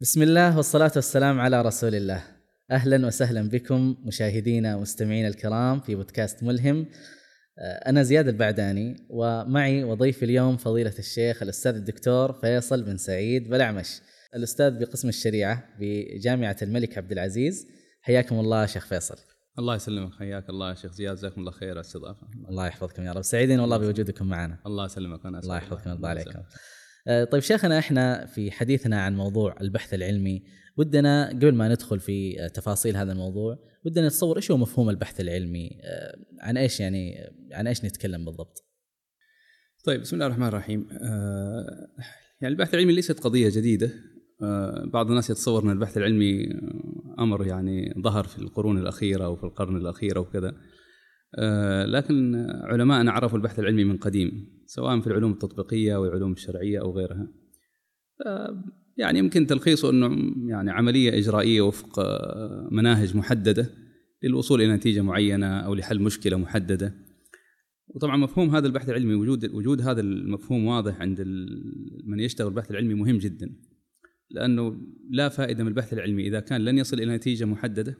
بسم الله والصلاة والسلام على رسول الله. أهلا وسهلا بكم مشاهدينا ومستمعينا الكرام في بودكاست ملهم. آه، أنا زياد البعداني ومعي وضيفي اليوم فضيلة الشيخ الأستاذ الدكتور فيصل بن سعيد بلعمش، الأستاذ بقسم الشريعة بجامعة الملك عبد العزيز. حياكم الله شيخ فيصل. الله يسلمك حياك الله شيخ زياد جزاكم الله خير على الاستضافة الله يحفظكم يا رب سعيدين والله بوجودكم معنا الله يسلمك وأنا الله يحفظكم ويرضى عليكم طيب شيخنا إحنا في حديثنا عن موضوع البحث العلمي ودنا قبل ما ندخل في آه، تفاصيل هذا الموضوع ودنا نتصور إيش هو مفهوم البحث العلمي؟ آه، عن إيش يعني عن إيش نتكلم بالضبط؟ طيب بسم الله الرحمن الرحيم. يعني البحث العلمي ليست قضية جديدة. بعض الناس يتصور أن البحث العلمي أمر يعني ظهر في القرون الأخيرة أو في القرن الأخير أو كذا. آه، لكن علماءنا عرفوا البحث العلمي من قديم سواء في العلوم التطبيقية أو العلوم الشرعية أو غيرها. يعني يمكن تلخيصه أنه يعني عملية إجرائية وفق آه، مناهج محددة للوصول إلى نتيجة معينة أو لحل مشكلة محددة. وطبعا مفهوم هذا البحث العلمي وجود وجود هذا المفهوم واضح عند من يشتغل البحث العلمي مهم جدا. لأنه لا فائدة من البحث العلمي إذا كان لن يصل إلى نتيجة محددة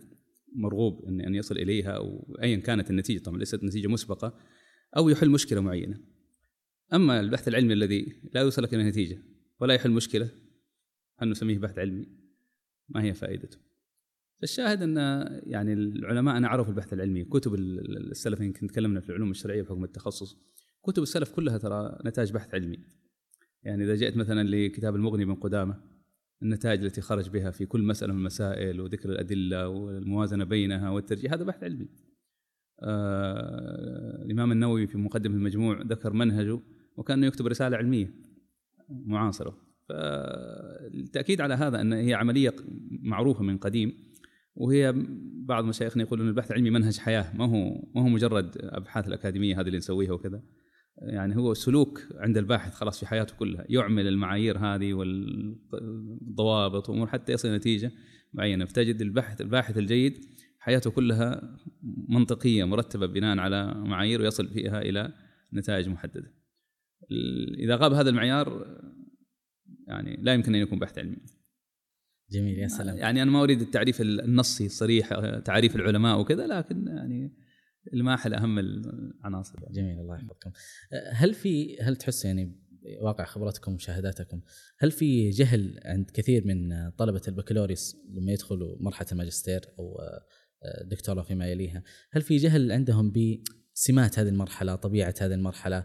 مرغوب ان إن يصل إليها أو ايا كانت النتيجة طبعا ليست نتيجة مسبقة أو يحل مشكلة معينة. أما البحث العلمي الذي لا يوصلك إلى نتيجة ولا يحل مشكلة هل نسميه بحث علمي؟ ما هي فائدته؟ فالشاهد أن يعني العلماء أنا عرفوا البحث العلمي، كتب السلف يمكن تكلمنا في العلوم الشرعية بحكم التخصص، كتب السلف كلها ترى نتاج بحث علمي. يعني إذا جئت مثلا لكتاب المغني بن قدامة النتائج التي خرج بها في كل مسألة من المسائل وذكر الأدلة والموازنة بينها والترجيح هذا بحث علمي. آه الإمام النووي في مقدمة المجموع ذكر منهجه وكأنه يكتب رسالة علمية معاصرة. فالتأكيد على هذا أن هي عملية معروفة من قديم وهي بعض مشايخنا يقولون البحث العلمي منهج حياة ما هو ما هو مجرد أبحاث الأكاديمية هذه اللي نسويها وكذا. يعني هو سلوك عند الباحث خلاص في حياته كلها يعمل المعايير هذه والضوابط وأمور حتى يصل نتيجة معينة فتجد الباحث الباحث الجيد حياته كلها منطقية مرتبة بناء على معايير ويصل فيها إلى نتائج محددة. إذا غاب هذا المعيار يعني لا يمكن أن يكون بحث علمي. جميل يا سلام. يعني أنا ما أريد التعريف النصي الصريح تعريف العلماء وكذا لكن يعني الماحل اهم العناصر يعني. جميل الله يحفظكم. هل في هل تحس يعني واقع خبرتكم ومشاهداتكم هل في جهل عند كثير من طلبة البكالوريوس لما يدخلوا مرحلة الماجستير أو الدكتوراه فيما يليها؟ هل في جهل عندهم بسمات هذه المرحلة طبيعة هذه المرحلة؟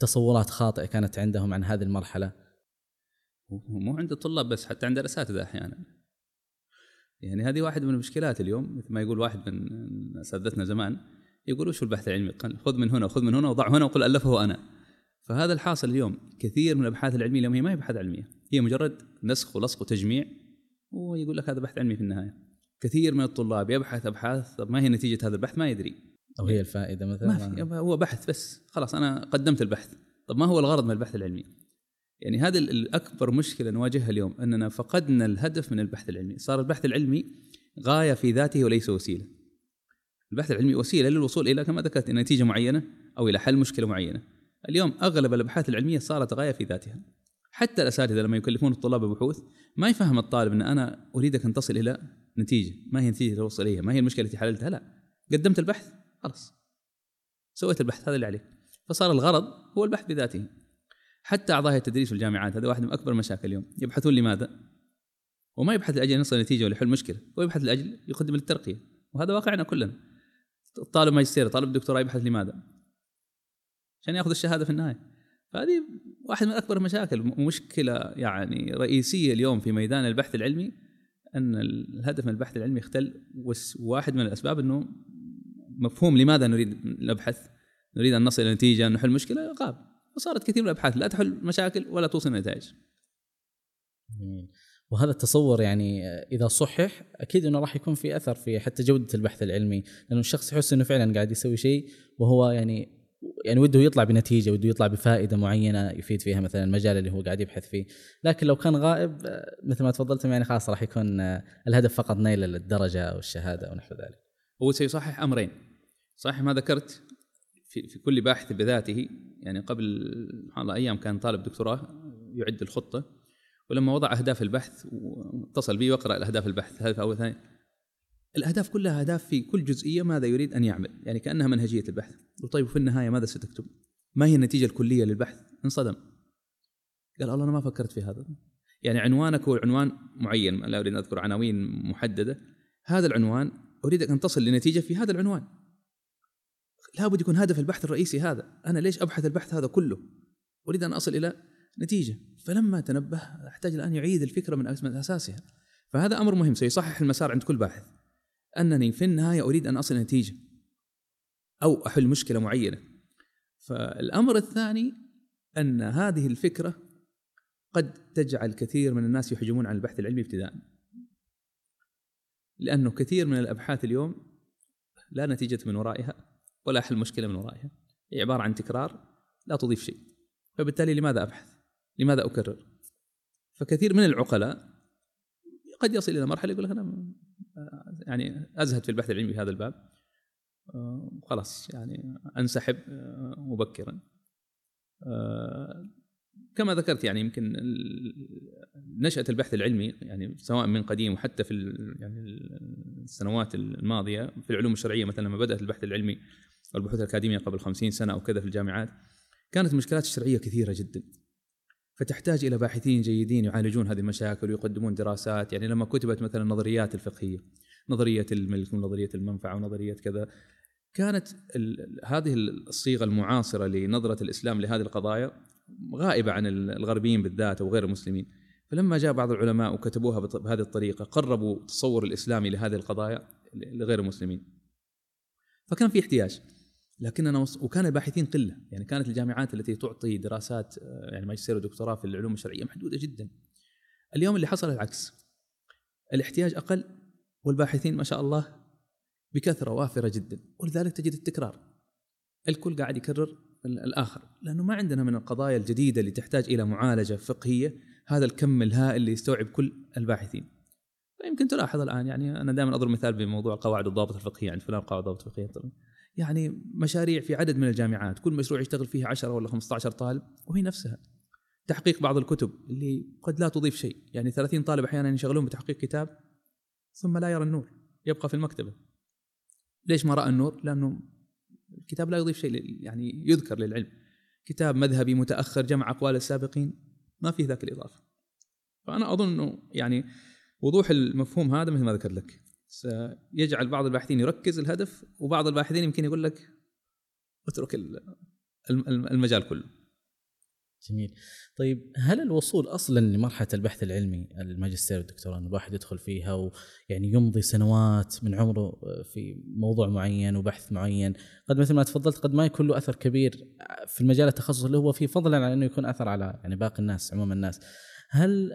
تصورات خاطئة كانت عندهم عن هذه المرحلة؟ مو عند الطلاب بس حتى عند الأساتذة أحيانا. يعني هذه واحد من المشكلات اليوم مثل ما يقول واحد من أساتذتنا زمان يقول وش البحث العلمي؟ خذ من هنا وخذ من هنا وضع هنا وقل ألفه أنا. فهذا الحاصل اليوم كثير من الأبحاث العلمية اليوم هي ما هي أبحاث علمية، هي مجرد نسخ ولصق وتجميع ويقول لك هذا بحث علمي في النهاية. كثير من الطلاب يبحث أبحاث طب ما هي نتيجة هذا البحث ما يدري. أو هي الفائدة مثلا ما في هو بحث بس خلاص أنا قدمت البحث. طب ما هو الغرض من البحث العلمي؟ يعني هذه الأكبر مشكلة نواجهها اليوم أننا فقدنا الهدف من البحث العلمي، صار البحث العلمي غاية في ذاته وليس وسيلة. البحث العلمي وسيلة للوصول إلى كما ذكرت نتيجة معينة أو إلى حل مشكلة معينة. اليوم أغلب الأبحاث العلمية صارت غاية في ذاتها. حتى الأساتذة لما يكلفون الطلاب ببحوث ما يفهم الطالب أن أنا أريدك أن تصل إلى نتيجة، ما هي النتيجه توصل إليها؟ ما هي المشكلة التي حللتها؟ لا. قدمت البحث خلاص. سويت البحث هذا اللي عليك. فصار الغرض هو البحث بذاته. حتى أعضاء التدريس في الجامعات هذا واحد من أكبر المشاكل اليوم يبحثون لماذا؟ وما يبحث لأجل يصل نتيجه ولا يحل مشكلة هو يبحث لأجل يقدم للترقية وهذا واقعنا كلنا طالب ماجستير طالب الدكتوراه يبحث لماذا؟ عشان يأخذ الشهادة في النهاية فهذه واحد من أكبر المشاكل مشكلة يعني رئيسية اليوم في ميدان البحث العلمي أن الهدف من البحث العلمي اختل وواحد من الأسباب إنه مفهوم لماذا نريد نبحث نريد أن نصل إلى نتيجة نحل مشكلة غاب وصارت كثير من الأبحاث لا تحل مشاكل ولا توصل نتائج. جميل. وهذا التصور يعني إذا صحح أكيد إنه راح يكون في أثر في حتى جودة البحث العلمي لأنه الشخص يحس إنه فعلا قاعد يسوي شيء وهو يعني يعني وده يطلع بنتيجة وده يطلع بفائدة معينة يفيد فيها مثلا المجال اللي هو قاعد يبحث فيه لكن لو كان غائب مثل ما تفضلتم يعني خلاص راح يكون الهدف فقط نيل الدرجه أو الشهاده أو نحو ذلك هو سيصحح أمرين صحيح ما ذكرت في, في كل باحث بذاته يعني قبل سبحان الله أيام كان طالب دكتوراه يعد الخطة ولما وضع أهداف البحث واتصل بي واقرأ الأهداف البحث هدف اول ثاني. الأهداف كلها أهداف في كل جزئية ماذا يريد أن يعمل يعني كأنها منهجية البحث. طيب وفي النهاية ماذا ستكتب؟ ما هي النتيجة الكلية للبحث؟ انصدم. قال الله أنا ما فكرت في هذا. يعني عنوانك هو عنوان معين لا أريد أن أذكر عناوين محددة. هذا العنوان أريدك أن تصل لنتيجة في هذا العنوان. لابد يكون هدف البحث الرئيسي هذا. أنا ليش أبحث البحث هذا كله؟ أريد أن أصل إلى نتيجة. فلما تنبه أحتاج الآن يعيد الفكرة من أساسها. فهذا أمر مهم سيصحح المسار عند كل باحث. أنني في النهاية أريد أن أصل نتيجة أو أحل مشكلة معينة. فالأمر الثاني أن هذه الفكرة قد تجعل كثير من الناس يحجمون عن البحث العلمي ابتداء. لأنه كثير من الأبحاث اليوم لا نتيجة من ورائها. ولا حل مشكلة من ورائها هي عبارة عن تكرار لا تضيف شيء فبالتالي لماذا أبحث؟ لماذا أكرر؟ فكثير من العقلاء قد يصل إلى مرحلة يقول أنا يعني أزهد في البحث العلمي في هذا الباب خلاص يعني أنسحب مبكرا كما ذكرت يعني يمكن نشأة البحث العلمي يعني سواء من قديم وحتى في يعني السنوات الماضية في العلوم الشرعية مثلا لما بدأت البحث العلمي والبحوث الأكاديمية قبل خمسين سنة أو كذا في الجامعات كانت المشكلات الشرعية كثيرة جدا. فتحتاج إلى باحثين جيدين يعالجون هذه المشاكل ويقدمون دراسات يعني لما كتبت مثلا النظريات الفقهية نظرية الملك ونظرية المنفعة ونظرية كذا كانت هذه الصيغة المعاصرة لنظرة الإسلام لهذه القضايا غائبة عن الغربيين بالذات أو غير المسلمين. فلما جاء بعض العلماء وكتبوها بهذه الطريقة قربوا التصور الإسلامي لهذه القضايا لغير المسلمين. فكان في احتياج. لكننا. وكان الباحثين قلة. يعني كانت الجامعات التي تعطي دراسات آه، يعني ماجستير ودكتوراه في العلوم الشرعية محدودة جدا. اليوم اللي حصل العكس الاحتياج أقل والباحثين ما شاء الله بكثرة وافرة جدا. ولذلك تجد التكرار. الكل قاعد يكرر الآخر. لأنه ما عندنا من القضايا الجديدة اللي تحتاج إلى معالجة فقهية. هذا الكم الهائل اللي يستوعب كل الباحثين. فيمكن تلاحظ الآن يعني أنا دائما أضرب مثال بموضوع قواعد الضابط الفقهيه عند فلان قواعد الضابط الفقهيه يعني مشاريع في عدد من الجامعات كل مشروع يشتغل فيه 10 ولا 15 طالب وهي نفسها. تحقيق بعض الكتب اللي قد لا تضيف شيء يعني 30 طالب أحيانا ينشغلون بتحقيق كتاب ثم لا يرى النور يبقى في المكتبة. ليش ما رأى النور؟ لأنه الكتاب لا يضيف شيء يعني يذكر للعلم. كتاب مذهبي متأخر جمع أقوال السابقين ما فيه ذاك الإضافة. فأنا أظن إنه يعني وضوح المفهوم هذا مثل ما ذكرت لك. سيجعل بعض الباحثين يركز الهدف وبعض الباحثين يمكن يقول لك اترك المجال كله. جميل. طيب هل الوصول أصلا لمرحلة البحث العلمي الماجستير والدكتوراه الواحد يدخل فيها ويعني يمضي سنوات من عمره في موضوع معين وبحث معين قد مثل ما تفضلت قد ما يكون له أثر كبير في المجال التخصص اللي هو فيه فضلا عن إنه يكون أثر على يعني باقي الناس عموم الناس. هل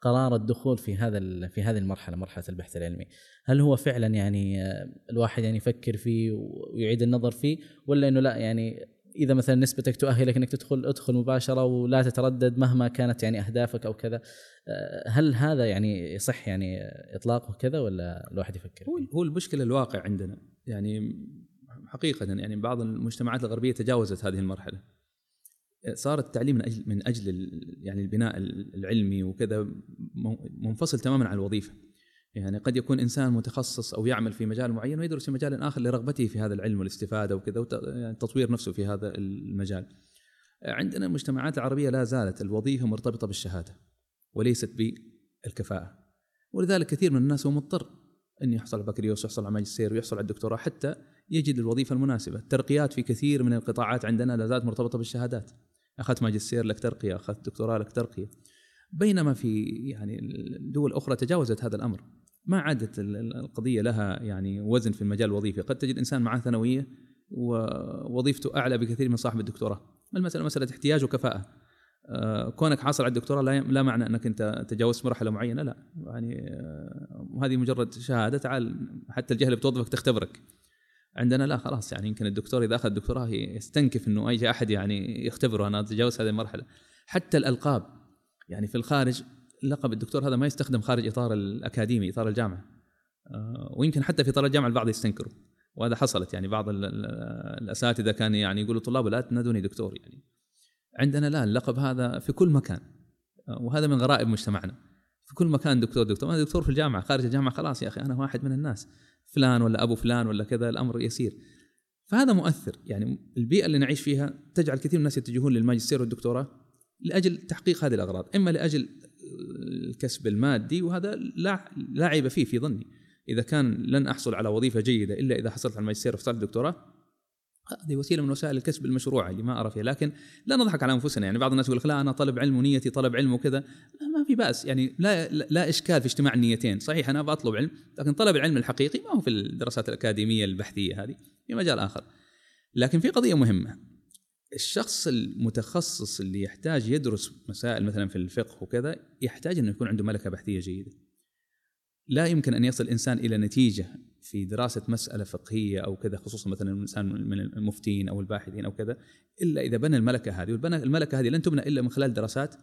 قرار الدخول في هذا في هذه المرحلة مرحلة البحث العلمي. هل هو فعلا يعني آه، الواحد يعني يفكر فيه ويعيد النظر فيه ولا إنه لا يعني إذا مثلا نسبتك تؤهلك إنك تدخل ادخل مباشرة ولا تتردد مهما كانت يعني أهدافك أو كذا آه، هل هذا يعني يصح يعني إطلاقه كذا ولا الواحد يفكر فيه؟ هو المشكلة الواقع عندنا. يعني حقيقه يعني بعض المجتمعات الغربية تجاوزت هذه المرحلة. صار التعليم من أجل من أجل يعني البناء العلمي وكذا منفصل تماما عن الوظيفة. يعني قد يكون إنسان متخصص أو يعمل في مجال معين ويدرس في مجال آخر لرغبته في هذا العلم والاستفادة وكذا وتطوير يعني نفسه في هذا المجال. عندنا المجتمعات العربية لا زالت الوظيفة مرتبطة بالشهادة وليست بالكفاءة. ولذلك كثير من الناس هو مضطر إن يحصل على بكالوريوس ويحصل على ماجستير ويحصل على الدكتوراه حتى يجد الوظيفة المناسبة، الترقيات في كثير من القطاعات عندنا لا زالت مرتبطة بالشهادات. أخذت ماجستير لك ترقيه أخذت دكتوراه لك ترقيه بينما في يعني دول أخرى تجاوزت هذا الأمر. ما عادت القضية لها يعني وزن في المجال الوظيفي. قد تجد إنسان معه ثانوية ووظيفته أعلى بكثير من صاحب الدكتوراه. المساله مسألة احتياج وكفاءة. آه، كونك حاصل على الدكتوراه لا معنى أنك أنت تجاوزت مرحلة معينة لا. يعني آه، هذه مجرد شهادة تعال حتى الجهه اللي بتوظفك تختبرك. عندنا لا خلاص يعني يمكن الدكتور إذا أخذ دكتوراه يستنكف إنه أي أحد يعني يختبره. أنا أتجاوز هذه المرحلة. حتى الألقاب يعني في الخارج لقب الدكتور هذا ما يستخدم خارج إطار الأكاديمي إطار الجامعة. آه، ويمكن حتى في إطار الجامعة البعض يستنكروا وهذا حصلت يعني بعض الأساتذة كان يعني يقولوا طلاب لا تنادوني دكتور يعني. عندنا لا اللقب هذا في كل مكان. وهذا من غرائب مجتمعنا. في كل مكان دكتور دكتور. أنا دكتور في الجامعة خارج الجامعة خلاص يا أخي أنا واحد من الناس. فلان ولا أبو فلان ولا كذا الأمر يسير. فهذا مؤثر. يعني البيئة اللي نعيش فيها تجعل كثير من الناس يتجهون للماجستير والدكتوراه لأجل تحقيق هذه الأغراض. إما لأجل الكسب المادي وهذا لا عيب فيه في ظني. إذا كان لن أحصل على وظيفة جيدة إلا إذا حصلت على الماجستير وحصلت الدكتوراه هذه وسيلة من وسائل الكسب المشروعة اللي ما أرى فيها. لكن لا نضحك على أنفسنا. يعني بعض الناس يقول لك لا أنا طالب علم ونيتي طلب علم وكذا. ما في بأس. يعني لا لا إشكال في اجتماع النيتين. صحيح أنا بطلب علم لكن طلب العلم الحقيقي ما هو في الدراسات الأكاديمية البحثية هذه في مجال آخر. لكن في قضية مهمة. الشخص المتخصص اللي يحتاج يدرس مسائل مثلا في الفقه وكذا يحتاج إنه يكون عنده ملكة بحثية جيدة. لا يمكن أن يصل الانسان إلى نتيجة في دراسة مسألة فقهية أو كذا خصوصا مثلا الإنسان من المفتين أو الباحثين أو كذا إلا إذا بنى الملكة هذه والبنى الملكة هذه لن تبنى إلا من خلال دراسات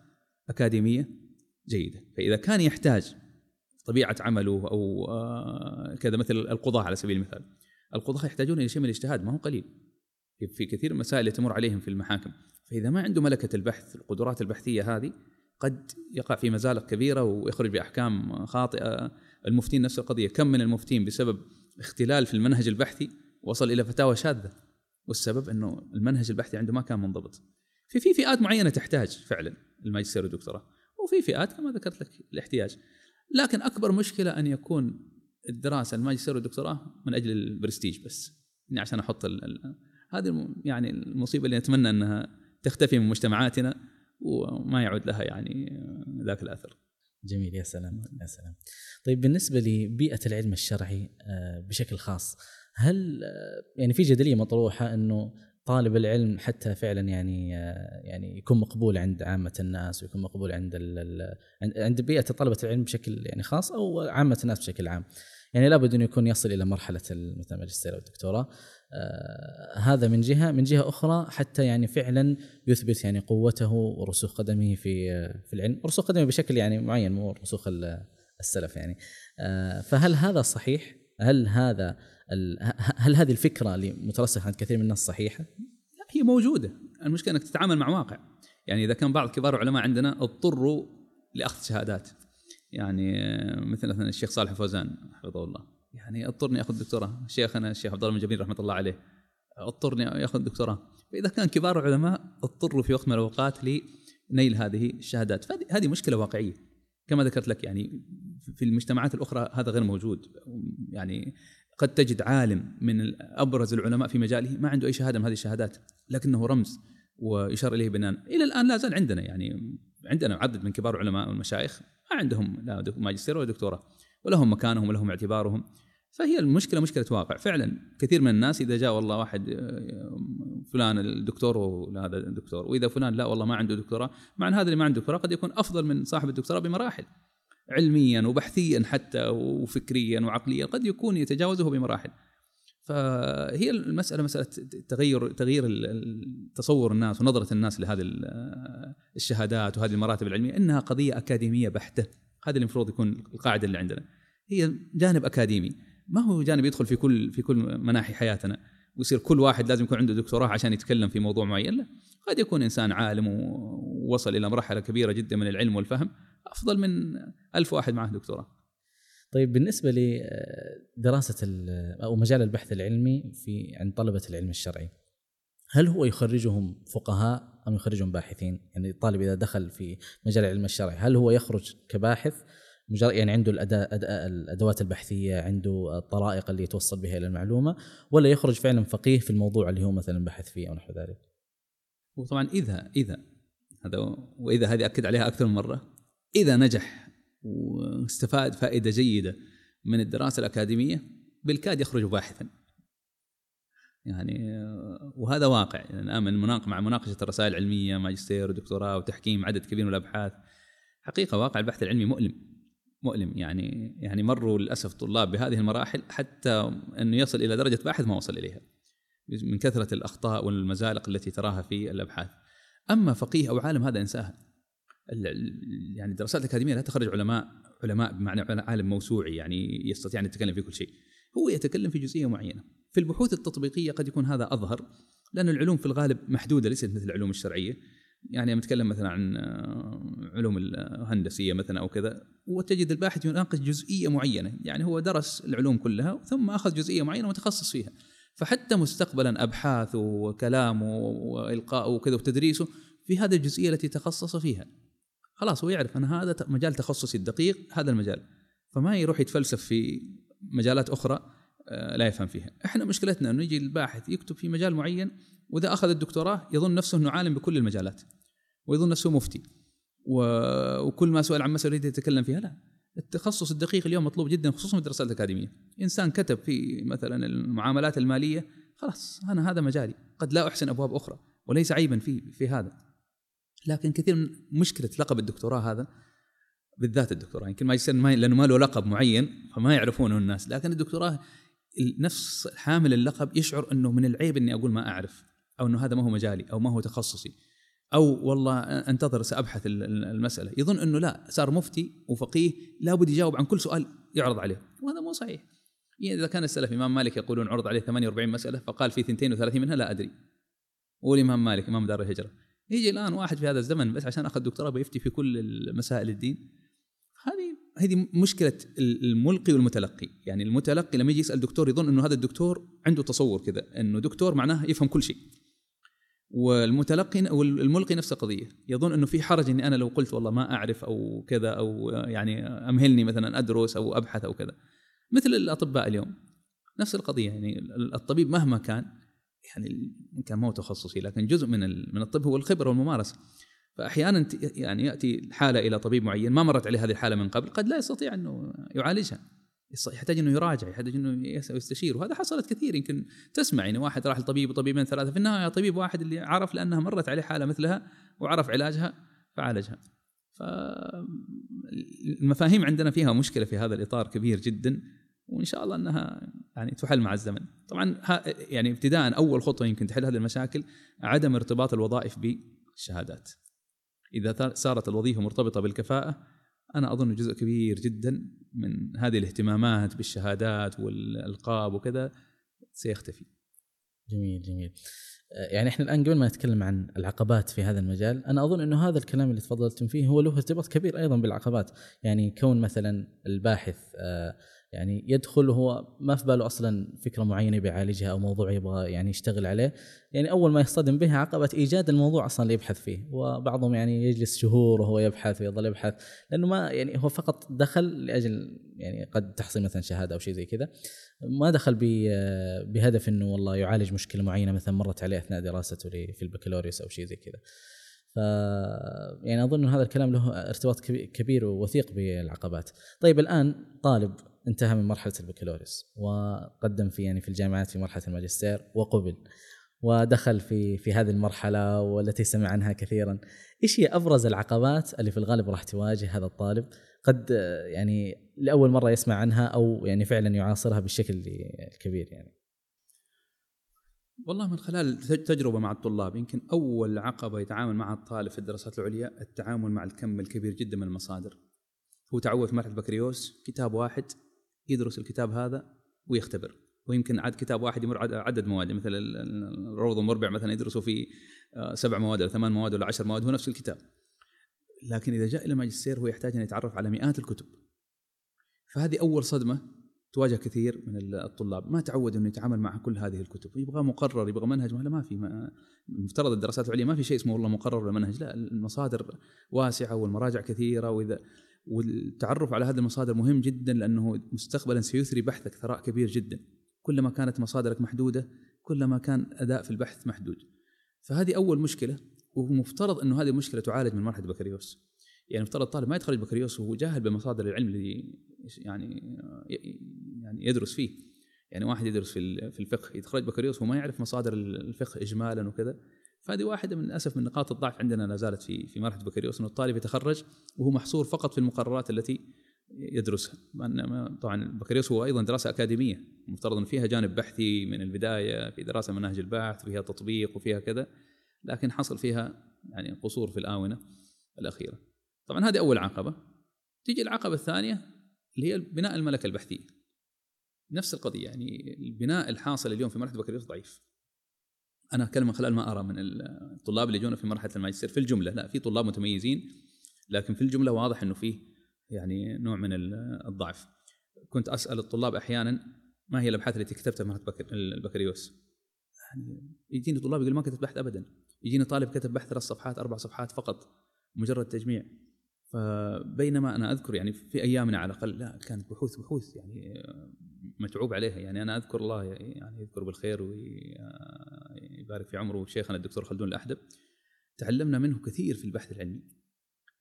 أكاديمية جيدة. فإذا كان يحتاج طبيعة عمله أو آه، كذا مثل القضاة على سبيل المثال. القضاة يحتاجون إلى شيء من الاجتهاد ما هو قليل. في كثير من المسائل اللي تمر عليهم في المحاكم. فإذا ما عنده ملكة البحث القدرات البحثية هذه قد يقع في مزالق كبيرة ويخرج بأحكام خاطئة. المفتين نفس القضية. كم من المفتين بسبب اختلال في المنهج البحثي وصل إلى فتاوى شاذة والسبب إنه المنهج البحثي عنده ما كان منضبط. في في فئات معينة تحتاج فعلا الماجستير والدكتوراه وفي فئات كما ذكرت لك الاحتياج. لكن أكبر مشكلة أن يكون الدراسة الماجستير والدكتوراه من أجل البرستيج بس. يعني عشان أحط هذه يعني المصيبة اللي نتمنى أنها تختفي من مجتمعاتنا وما يعود لها يعني ذاك الأثر. جميل يا سلام يا سلام. طيب بالنسبة لبيئة العلم الشرعي آه، بشكل خاص هل آه، يعني في جدلية مطروحة إنه طالب العلم حتى فعلا يعني آه، يعني يكون مقبول عند عامة الناس ويكون مقبول عند عند بيئة طلبة العلم بشكل يعني خاص أو عامة الناس بشكل عام. يعني لابد إنه يكون يصل إلى مرحلة مثلا الماجستير أو الدكتوراه هذا من جهة من جهة أخرى حتى يعني فعلا يثبت يعني قوته ورسوخ قدمه في في العلم رسوخ قدمه بشكل يعني معين مو رسوخ السلف يعني. آه فهل هذا صحيح؟ هل هذا هل هذه الفكرة اللي مترسخة عند كثير من الناس صحيحة؟ لا هي موجودة. المشكلة إنك تتعامل مع واقع. يعني إذا كان بعض كبار العلماء عندنا اضطروا لأخذ شهادات. يعني مثل مثلا الشيخ صالح فوزان حفظه الله. يعني اضطرني أخذ دكتوراه. شيخنا الشيخ عبد الله بن جبير رحمة الله عليه اضطرني أخذ دكتوراه. فإذا كان كبار العلماء اضطروا في وقت من الأوقات لنيل هذه الشهادات. فهذه مشكلة واقعية. كما ذكرت لك يعني في المجتمعات الأخرى هذا غير موجود. يعني قد تجد عالم من أبرز العلماء في مجاله ما عنده أي شهادة من هذه الشهادات لكنه رمز ويشار إليه بنان إلى الآن لا زال عندنا يعني عندنا عدد من كبار العلماء والمشايخ ما عندهم لا ماجستير ولا دكتوراه ولهم مكانهم ولهم اعتبارهم. فهي المشكلة مشكلة واقع. فعلا كثير من الناس إذا جاء والله واحد آه، فلان الدكتور وهذا الدكتور وإذا فلان لا والله ما عنده دكتوراه مع إن هذا اللي ما عنده دكتوراه قد يكون أفضل من صاحب الدكتوراه بمراحل. علميا وبحثيا حتى وفكريا وعقليا قد يكون يتجاوزه بمراحل. فهي المسألة مسألة تغير تغيير تصور الناس ونظرة الناس لهذه الشهادات وهذه المراتب العلمية. إنها قضية أكاديمية بحتة. هذا اللي المفروض يكون القاعدة اللي عندنا. هي جانب أكاديمي. ما هو جانب يدخل في كل في كل مناحي حياتنا. ويصير كل واحد لازم يكون عنده دكتوراه عشان يتكلم في موضوع معين. لا قد يكون إنسان عالم ووصل إلى مرحلة كبيرة جدا من العلم والفهم أفضل من ألف واحد معه دكتوراه. طيب بالنسبة لدراسه أو مجال البحث العلمي في عند طلبة العلم الشرعي هل هو يخرجهم فقهاء أم يخرجهم باحثين؟ يعني الطالب إذا دخل في مجال العلم الشرعي هل هو يخرج كباحث مجرد يعني عنده الأداء الأدوات البحثية عنده الطرائق اللي يتوصل بها إلى المعلومة ولا يخرج فعلا فقيه في الموضوع اللي هو مثلا بحث فيه أو نحو ذلك. وطبعا إذا إذا هذا وإذا هذه أكد عليها أكثر من مرة إذا نجح واستفاد فائدة جيدة من الدراسة الأكاديمية بالكاد يخرج باحثا. يعني وهذا واقع. يعني الآن من مع مناقشة الرسائل العلمية ماجستير ودكتوراه وتحكيم عدد كبير من الأبحاث حقيقة واقع البحث العلمي مؤلم. مؤلم. يعني يعني مروا للأسف طلاب بهذه المراحل حتى أنه يصل إلى درجة باحث ما وصل إليها من كثرة الأخطاء والمزالق التي تراها في الأبحاث. أما فقيه أو عالم هذا انساها يعني الدراسات الأكاديمية لا تخرج علماء علماء بمعنى عالم موسوعي يعني يستطيع أن يتكلم في كل شيء. هو يتكلم في جزئية معينة. في البحوث التطبيقية قد يكون هذا أظهر لأن العلوم في الغالب محدودة ليست مثل العلوم الشرعية. يعني نتكلم مثلا عن آه، علوم الهندسية مثلا أو كذا وتجد الباحث يناقش جزئية معينة يعني هو درس العلوم كلها ثم أخذ جزئية معينة وتخصص فيها. فحتى مستقبلا أبحاثه وكلامه وإلقائه وكذا وتدريسه في هذه الجزئية التي تخصص فيها. خلاص هو يعرف أن هذا مجال تخصصي الدقيق هذا المجال. فما يروح يتفلسف في مجالات أخرى آه، لا يفهم فيها. إحنا مشكلتنا إنه يجي الباحث يكتب في مجال معين وإذا أخذ الدكتوراه يظن نفسه إنه عالم بكل المجالات. ويظن نفسه مفتي. وكل ما سؤال عن مسألة يريد يتكلم فيها لا. التخصص الدقيق اليوم مطلوب جدا خصوصا في الدراسات الأكاديمية. إنسان كتب في مثلا المعاملات المالية خلاص أنا هذا مجالي. قد لا أحسن أبواب أخرى وليس عيبا في في هذا. لكن كثير من مشكلة لقب الدكتوراه هذا بالذات الدكتوراه. يمكن يصير ما لأنه ما له لقب معين فما يعرفونه الناس. لكن الدكتوراه نفس حامل اللقب يشعر إنه من العيب إني أقول ما أعرف أو إنه هذا ما هو مجالي أو ما هو تخصصي. أو والله أنتظر سأبحث المسألة. يظن إنه لا صار مفتي وفقيه لابد يجاوب عن كل سؤال يعرض عليه. وهذا مو صحيح. يعني إذا كان السلف إمام مالك يقولون عرض عليه 48 مسألة فقال في 32 منها لا أدري. والامام مالك إمام دار الهجرة. يجي الآن واحد في هذا الزمن بس عشان أخذ دكتوراه بيفتي في كل مسائل الدين. هذه هذه مشكلة الملقي والمتلقي. يعني المتلقي لما يجي يسأل دكتور يظن إنه هذا الدكتور عنده تصور كذا إنه دكتور معناه يفهم كل شيء. والمتلقي والملقي نفس القضية. يظن إنه في حرج إني أنا لو قلت والله ما أعرف أو كذا أو يعني أمهلني مثلا أدرس أو أبحث أو كذا. مثل الأطباء اليوم. نفس القضية. يعني الطبيب مهما كان يعني إن كان مو تخصصي لكن جزء من من الطب هو الخبرة والممارسة. فاحيانا يعني يأتي حالة إلى طبيب معين ما مرت عليه هذه الحالة من قبل قد لا يستطيع إنه يعالجها. يحتاج إنه يراجع يحتاج إنه يستشير. وهذا حصلت كثير. يمكن تسمع يعني واحد راح لطبيب وطبيبين ثلاثة. في النهاية طبيب واحد اللي عرف لأنها مرت عليه حالة مثلها وعرف علاجها فعالجها. فالمفاهيم عندنا فيها مشكلة في هذا الإطار كبير جدا. وإن شاء الله إنها يعني تحل مع الزمن. طبعا يعني ابتداء أول خطوة يمكن تحل هذه المشاكل عدم ارتباط الوظائف بالشهادات. إذا صارت الوظيفة مرتبطة بالكفاءة أنا أظن جزء كبير جدا من هذه الاهتمامات بالشهادات والألقاب وكذا سيختفي. جميل جميل. يعني إحنا الآن قبل ما نتكلم عن العقبات في هذا المجال، أنا أظن إنه هذا الكلام اللي تفضلتم فيه هو له ارتباط كبير أيضا بالعقبات، يعني كون مثلا الباحث آه يعني يدخل وهو ما في باله أصلا فكرة معينة بيعالجها أو موضوع يبغى يعني يشتغل عليه. يعني أول ما يصطدم بها عقبة إيجاد الموضوع أصلا اللي يبحث فيه. وبعضهم يعني يجلس شهور وهو يبحث ويظل يبحث لأنه ما يعني هو فقط دخل لأجل يعني قد تحصل مثلا شهادة أو شيء زي كذا. ما دخل بهدف إنه والله يعالج مشكلة معينة مثلا مرت عليه أثناء دراسته في البكالوريوس أو شيء زي كذا. ف يعني أظن هذا الكلام له ارتباط كبير ووثيق بالعقبات. طيب الآن طالب انتهى من مرحلة البكالوريوس وقدم في يعني في الجامعات في مرحلة الماجستير وقبل ودخل في في هذه المرحلة والتي سمع عنها كثيرا. إيش هي أبرز العقبات اللي في الغالب راح تواجه هذا الطالب؟ قد يعني لأول مرة يسمع عنها أو يعني فعلا يعاصرها بالشكل الكبير يعني. والله من خلال تجربة مع الطلاب يمكن أول عقبة يتعامل معها الطالب في الدراسات العليا التعامل مع الكم الكبير جدا من المصادر. هو تعود في مرحلة بكالوريوس كتاب واحد يدرس الكتاب هذا ويختبر. ويمكن عاد كتاب واحد يمر عدد مواد مثل الروض المربع مثلا يدرسوا فيه آه، سبع مواد ولا ثمان مواد ولا عشر مواد هو نفس الكتاب. لكن إذا جاء إلى الماجستير هو يحتاج أن يتعرف على مئات الكتب. فهذه أول صدمة تواجه كثير من الطلاب. ما تعود إنه يتعامل مع كل هذه الكتب. يبغى مقرر يبغى منهج. ما, في مفترض الدراسات العليا ما في شيء اسمه والله مقرر ولا منهج. لا المصادر واسعة والمراجع كثيرة وإذا والتعرف على هذه المصادر مهم جدا لأنه مستقبلا سيثري بحثك ثراء كبير جدا. كلما كانت مصادرك محدودة كلما كان أداء في البحث محدود. فهذه أول مشكلة ومفترض أنه هذه المشكلة تعالج من مرحلة بكالوريوس. يعني مفترض الطالب ما يتخرج بكالوريوس وهو جاهل بمصادر العلم اللي يعني يعني يدرس فيه. يعني واحد يدرس في في الفقه يتخرج بكالوريوس وما يعرف مصادر الفقه اجمالا وكذا. فهذه واحدة من للاسف من نقاط الضعف عندنا لا زالت في في مرحلة بكالوريوس إنه الطالب يتخرج وهو محصور فقط في المقررات التي يدرسها. طبعا البكالوريوس هو أيضا دراسة أكاديمية مفترض ان فيها جانب بحثي من البداية في دراسة مناهج البحث وفيها تطبيق وفيها كذا لكن حصل فيها يعني قصور في الآونة الأخيرة. طبعا هذه أول عقبة. تيجي العقبة الثانية اللي هي بناء الملكة البحثية. نفس القضية يعني البناء الحاصل اليوم في مرحلة البكالوريوس ضعيف. أنا أتكلم من خلال ما أرى من الطلاب اللي يجون في مرحلة الماجستير في الجملة لا في طلاب متميزين لكن في الجملة واضح إنه فيه يعني نوع من الضعف. كنت أسأل الطلاب أحيانا ما هي الأبحاث التي كتبتها في مرحلة البكالوريوس يعني يجيني طلاب يقول ما كتبت بحث ابدا. يجيني طالب كتب بحث ثلاث صفحات أربع صفحات فقط مجرد تجميع. فبينما أنا أذكر يعني في أيامنا على الأقل لا كانت بحوث بحوث يعني متعوب عليها. يعني أنا أذكر الله يعني يذكر بالخير ويبارك في عمره. شيخنا الدكتور خلدون الأحدب تعلمنا منه كثير في البحث العلمي.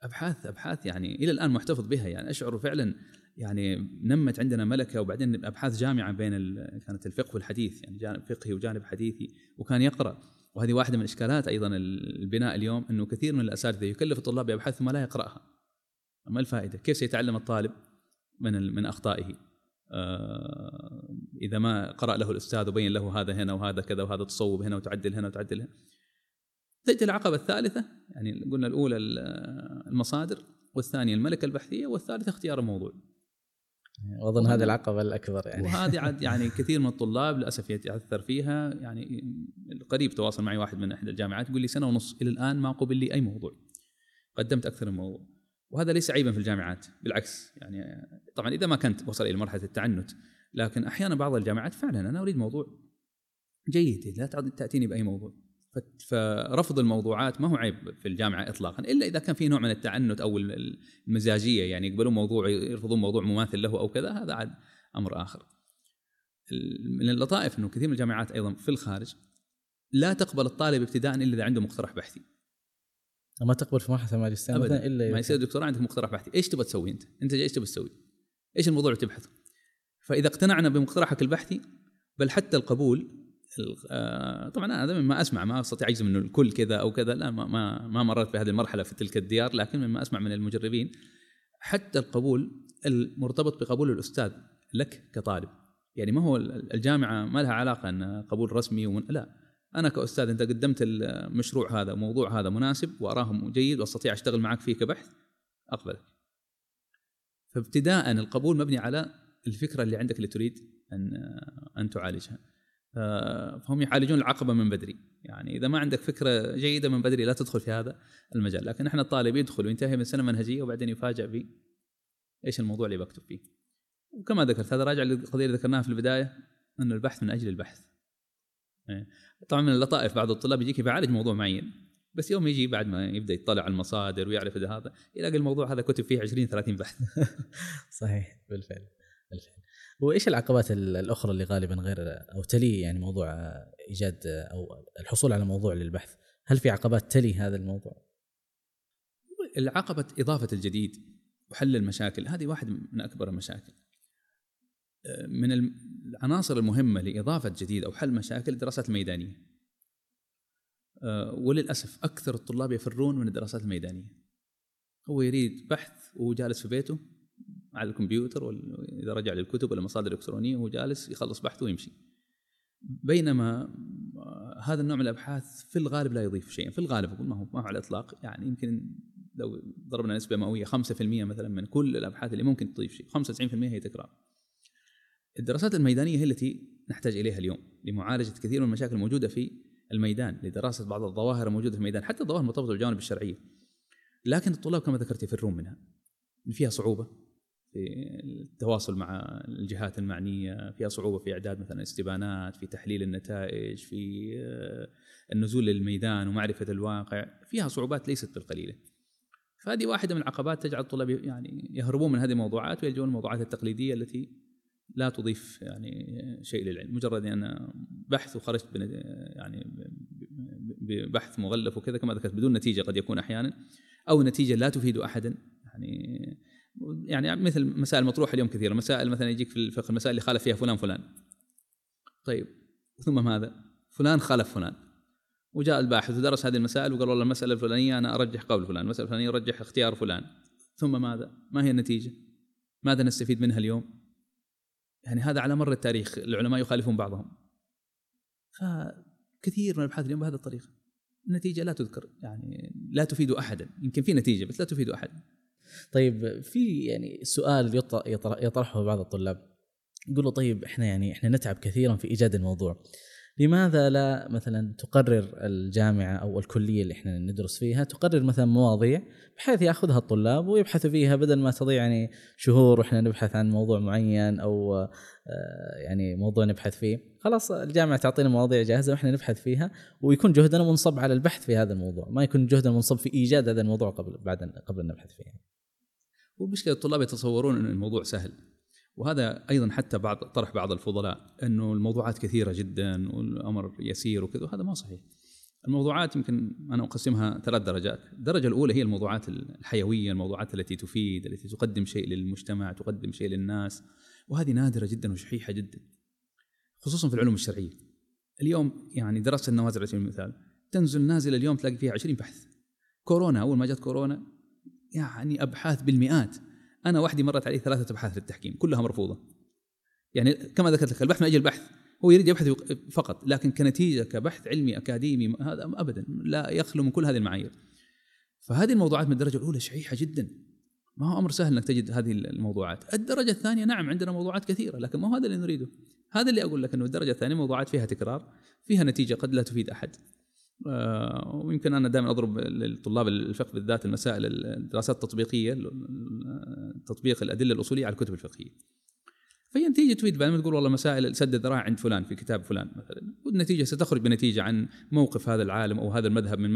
أبحاث أبحاث يعني إلى الآن محتفظ بها. يعني أشعر فعلا يعني نمت عندنا ملكة وبعدين أبحاث جامعة بين كانت الفقه والحديث. يعني جانب فقهي وجانب حديثي. وكان يقرأ. وهذه واحدة من إشكالات أيضا البناء اليوم إنه كثير من الأساتذة يكلف الطلاب بأبحاث ثم لا يقرأها. ما الفائدة؟ كيف سيتعلم الطالب من من أخطائه؟ آه إذا ما قرأ له الأستاذ وبين له هذا هنا وهذا كذا وهذا تصوب هنا وتعدل هنا وتعدل هنا. تأتي العقبة الثالثة يعني قلنا الأولى المصادر والثانية الملكة البحثية والثالثة اختيار الموضوع. واظن هذه العقبة الأكبر يعني. وهذه عاد يعني كثير من الطلاب للأسف يتأثر فيها. يعني قريب تواصل معي واحد من إحدى الجامعات يقول لي سنة ونص إلى الآن ما قبل لي أي موضوع. قدمت أكثر من موضوع. وهذا ليس عيبا في الجامعات بالعكس يعني طبعا إذا ما كنت وصل إلى مرحلة التعنت لكن أحيانا بعض الجامعات فعلا أنا أريد موضوع جيد لا تأتيني بأي موضوع فرفض الموضوعات ما هو عيب في الجامعة اطلاقا إلا إذا كان في نوع من التعنت أو المزاجية يعني يقبلون موضوع يرفضون موضوع مماثل له أو كذا هذا عاد أمر آخر. من اللطائف إنه كثير من الجامعات أيضا في الخارج لا تقبل الطالب ابتداء إلا إذا عنده مقترح بحثي. ما تقبل في مرحله الماجستير مثلا إلا ما يصير دكتوراه عندك مقترح بحثي، إيش تبغى تسوي أنت؟ أنت إيش تبغى تسوي؟ إيش الموضوع اللي تبحثه؟ فإذا اقتنعنا بمقترحك البحثي بل حتى القبول آه، طبعا أنا مما أسمع ما أستطيع أجزم إنه الكل كذا أو كذا لا ما ما, ما مررت بهذه المرحلة في تلك الديار لكن مما أسمع من المجربين حتى القبول المرتبط بقبول الأستاذ لك كطالب يعني ما هو الجامعة ما لها علاقة أن قبول رسمي ومن لا أنا كأستاذ أنت قدمت المشروع هذا موضوع هذا مناسب واراه جيد وأستطيع أشتغل معك فيه كبحث أقبلك. فابتداء القبول مبني على الفكرة اللي عندك اللي تريد أن أن تعالجها. فهم يعالجون العقبة من بدري. يعني إذا ما عندك فكرة جيدة من بدري لا تدخل في هذا المجال. لكن إحنا الطالب يدخل وينتهي من سنة منهجية وبعدين يفاجئ ب إيش الموضوع اللي بكتب فيه. وكما ذكرت هذا راجع للقضيه اللي ذكرناها في البداية إنه البحث من أجل البحث. إيه. طبعا من اللطائف بعض الطلاب يجيك يعالج موضوع معين. بس يوم يجي بعد ما يبدأ يطلع على المصادر ويعرف إذا هذا يلاقي الموضوع هذا كتب فيه 20 30 بحث. صحيح. بالفعل. بالفعل. وايش العقبات الأخرى اللي غالبا غير أو تلي يعني موضوع إيجاد أو الحصول على موضوع للبحث؟ هل في عقبات تلي هذا الموضوع؟ العقبة إضافة الجديد وحل المشاكل هذه واحد من أكبر المشاكل. من العناصر المهمة لإضافة جديد أو حل مشاكل الدراسات الميدانية وللأسف أكثر الطلاب يفرون من الدراسات الميدانية هو يريد بحث وهو جالس في بيته على الكمبيوتر واذا رجع للكتب ولا المصادر الالكترونيه وهو جالس يخلص بحثه ويمشي. بينما هذا النوع من الأبحاث في الغالب لا يضيف شيئا، في الغالب أقول ما هو ما هو على الإطلاق يعني يمكن لو ضربنا نسبة مئوية 5% مثلا من كل الأبحاث اللي ممكن تضيف شيء، 95% هي تكرار. الدراسات الميدانية هي التي نحتاج إليها اليوم لمعالجة كثير من المشاكل الموجودة في الميدان، لدراسة بعض الظواهر الموجودة في الميدان، حتى الظواهر المرتبطة بالجوانب الشرعية. لكن الطلاب كما ذكرت يفرون منها. فيها صعوبة في التواصل مع الجهات المعنية فيها صعوبة في إعداد مثلا استبانات في تحليل النتائج في آه، النزول للميدان ومعرفة الواقع فيها صعوبات ليست بالقليلة فهذه واحدة من العقبات تجعل الطلاب يعني يهربون من هذه الموضوعات ويلجؤون الموضوعات التقليدية التي لا تضيف يعني شيء للعلم مجرد أنا بحث وخرجت يعني ببحث مغلف وكذا كما ذكرت بدون نتيجة قد يكون أحيانا أو نتيجة لا تفيد احدا. يعني يعني مثل مسائل مطروحة اليوم كثيرة مسائل مثلا يجيك في الفقه المسائل اللي خالف فيها فلان فلان. طيب ثم ماذا؟ فلان خالف فلان. وجاء الباحث ودرس هذه المسائل وقال والله المسألة الفلانية أنا أرجح قول فلان المسألة الفلانية أرجح اختيار فلان. ثم ماذا؟ ما هي النتيجة؟ ماذا نستفيد منها اليوم؟ يعني هذا على مر التاريخ العلماء يخالفون بعضهم. فكثير من الأبحاث اليوم بهذه الطريقة. النتيجة لا تذكر يعني لا تفيد أحدا. يمكن في نتيجة بس لا تفيد احدا طيب في يعني سؤال يطرحه بعض الطلاب. يقولوا طيب إحنا يعني إحنا نتعب كثيرا في إيجاد الموضوع. لماذا لا مثلا تقرر الجامعة أو الكلية اللي إحنا ندرس فيها تقرر مثلا مواضيع بحيث يأخذها الطلاب ويبحثوا فيها بدل ما تضيع يعني شهور وإحنا نبحث عن موضوع معين أو آه، يعني موضوع نبحث فيه. خلاص الجامعة تعطينا مواضيع جاهزة وإحنا نبحث فيها ويكون جهدنا منصب على البحث في هذا الموضوع. ما يكون جهدنا منصب في إيجاد هذا الموضوع قبل بعد قبل أن نبحث فيه. ومشكله الطلاب يتصورون إن الموضوع سهل. وهذا أيضا حتى بعض طرح بعض الفضلاء إنه الموضوعات كثيرة جدا والأمر يسير وكذا وهذا ما صحيح. الموضوعات يمكن أنا أقسمها ثلاث درجات، الدرجة الأولى هي الموضوعات الحيوية، الموضوعات التي تفيد، التي تقدم شيء للمجتمع، تقدم شيء للناس، وهذه نادرة جدا وشحيحة جدا. خصوصا في العلوم الشرعية. اليوم يعني دراسه النوازل على سبيل المثال تنزل نازلة اليوم تلاقي فيها 20 بحث. كورونا أول ما جت كورونا يعني أبحاث بالمئات أنا وحدي مرت علي ثلاثة أبحاث للتحكيم كلها مرفوضة. يعني كما ذكرت لك البحث من أجل البحث هو يريد يبحث فقط لكن كنتيجة كبحث علمي أكاديمي هذا ابدا لا يخلو من كل هذه المعايير. فهذه الموضوعات من الدرجة الأولى شحيحة جدا. ما هو أمر سهل إنك تجد هذه الموضوعات. الدرجة الثانية نعم عندنا موضوعات كثيرة لكن ما هو هذا اللي نريده؟ هذا اللي أقول لك إنه الدرجة الثانية موضوعات فيها تكرار فيها نتيجة قد لا تفيد أحد. ويمكن أنا دائما أضرب للطلاب الفقه بالذات المسائل الدراسات التطبيقية تطبيق الأدلة الأصولية على الكتب الفقهية. فهي نتيجة تفيد بعد ما تقول والله مسائل سد الذراع عند فلان في كتاب فلان مثلا والنتيجة ستخرج بنتيجة عن موقف هذا العالم أو هذا المذهب من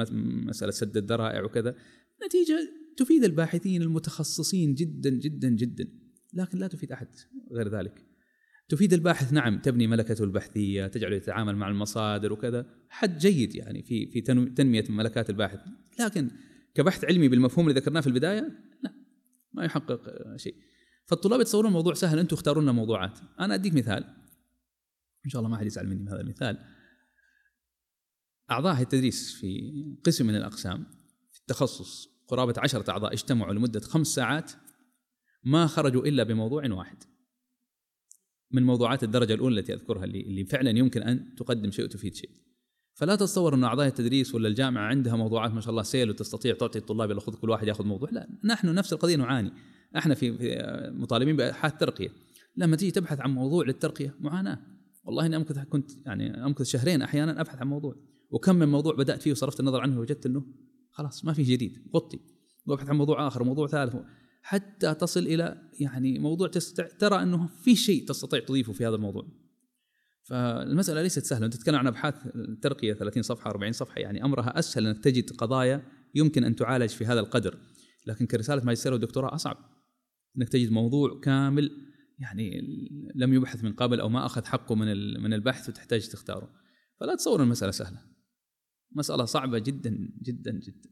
مسألة سد الذرائع وكذا نتيجة تفيد الباحثين المتخصصين جدا جدا جدا لكن لا تفيد أحد غير ذلك. تفيد الباحث نعم تبني ملكته البحثية تجعله يتعامل مع المصادر وكذا. حد جيد يعني في في تنمية ملكات الباحث. لكن كبحث علمي بالمفهوم اللي ذكرناه في البداية لا ما يحقق شيء. فالطلاب يتصورون الموضوع سهل أنتم اختاروا لنا موضوعات. أنا أديك مثال. إن شاء الله ما حد يزعل مني بهذا المثال. أعضاء التدريس في قسم من الأقسام في التخصص قرابة عشرة أعضاء اجتمعوا لمدة خمس ساعات ما خرجوا إلا بموضوع واحد. من موضوعات الدرجة الأولى التي أذكرها اللي, اللي فعلا يمكن أن تقدم شيء وتفيد شيء. فلا تتصور أن أعضاء التدريس ولا الجامعة عندها موضوعات ما شاء الله سيل وتستطيع تعطي الطلاب يلا خذ كل واحد يأخذ موضوع، لا نحن نفس القضية نعاني. إحنا في مطالبين بأبحاث ترقية. لما تيجي تبحث عن موضوع للترقية معاناة. والله إني أمكث كنت يعني أمكث شهرين أحيانا أبحث عن موضوع وكم من موضوع بدأت فيه وصرفت النظر عنه وجدت إنه خلاص ما في جديد غطي وأبحث عن موضوع آخر وموضوع ثالث حتى تصل إلى يعني موضوع تستع... ترى أنه في شيء تستطيع تضيفه في هذا الموضوع. فالمسألة ليست سهلة، أنت تتكلم عن أبحاث ترقية 30 صفحة 40 صفحة يعني أمرها أسهل أنك تجد قضايا يمكن أن تعالج في هذا القدر، لكن كرسالة ماجستير ودكتوراه أصعب. أنك تجد موضوع كامل يعني لم يبحث من قبل أو ما أخذ حقه من من البحث وتحتاج تختاره. فلا تصور المسألة سهلة. مسألة صعبة جدا جدا جدا.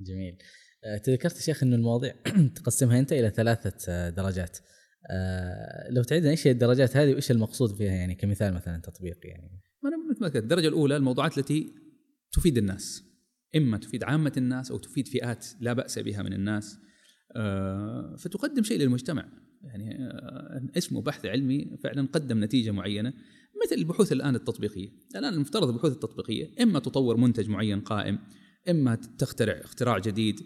جميل. آه، تذكرت شيخ إنه المواضيع تقسمها أنت إلى ثلاثة آه، درجات. آه، لو تعيدنا إيش هي الدرجات هذه وإيش المقصود فيها يعني كمثال مثلا تطبيقي يعني؟ أنا مثل ما الدرجة الأولى الموضوعات التي تفيد الناس. إما تفيد عامة الناس أو تفيد فئات لا بأس بها من الناس. فتقدم شيء للمجتمع. يعني اسمه بحث علمي فعلا قدم نتيجة معينة. مثل البحوث الآن التطبيقية. الآن المفترض البحوث التطبيقية إما تطور منتج معين قائم إما تخترع اختراع جديد.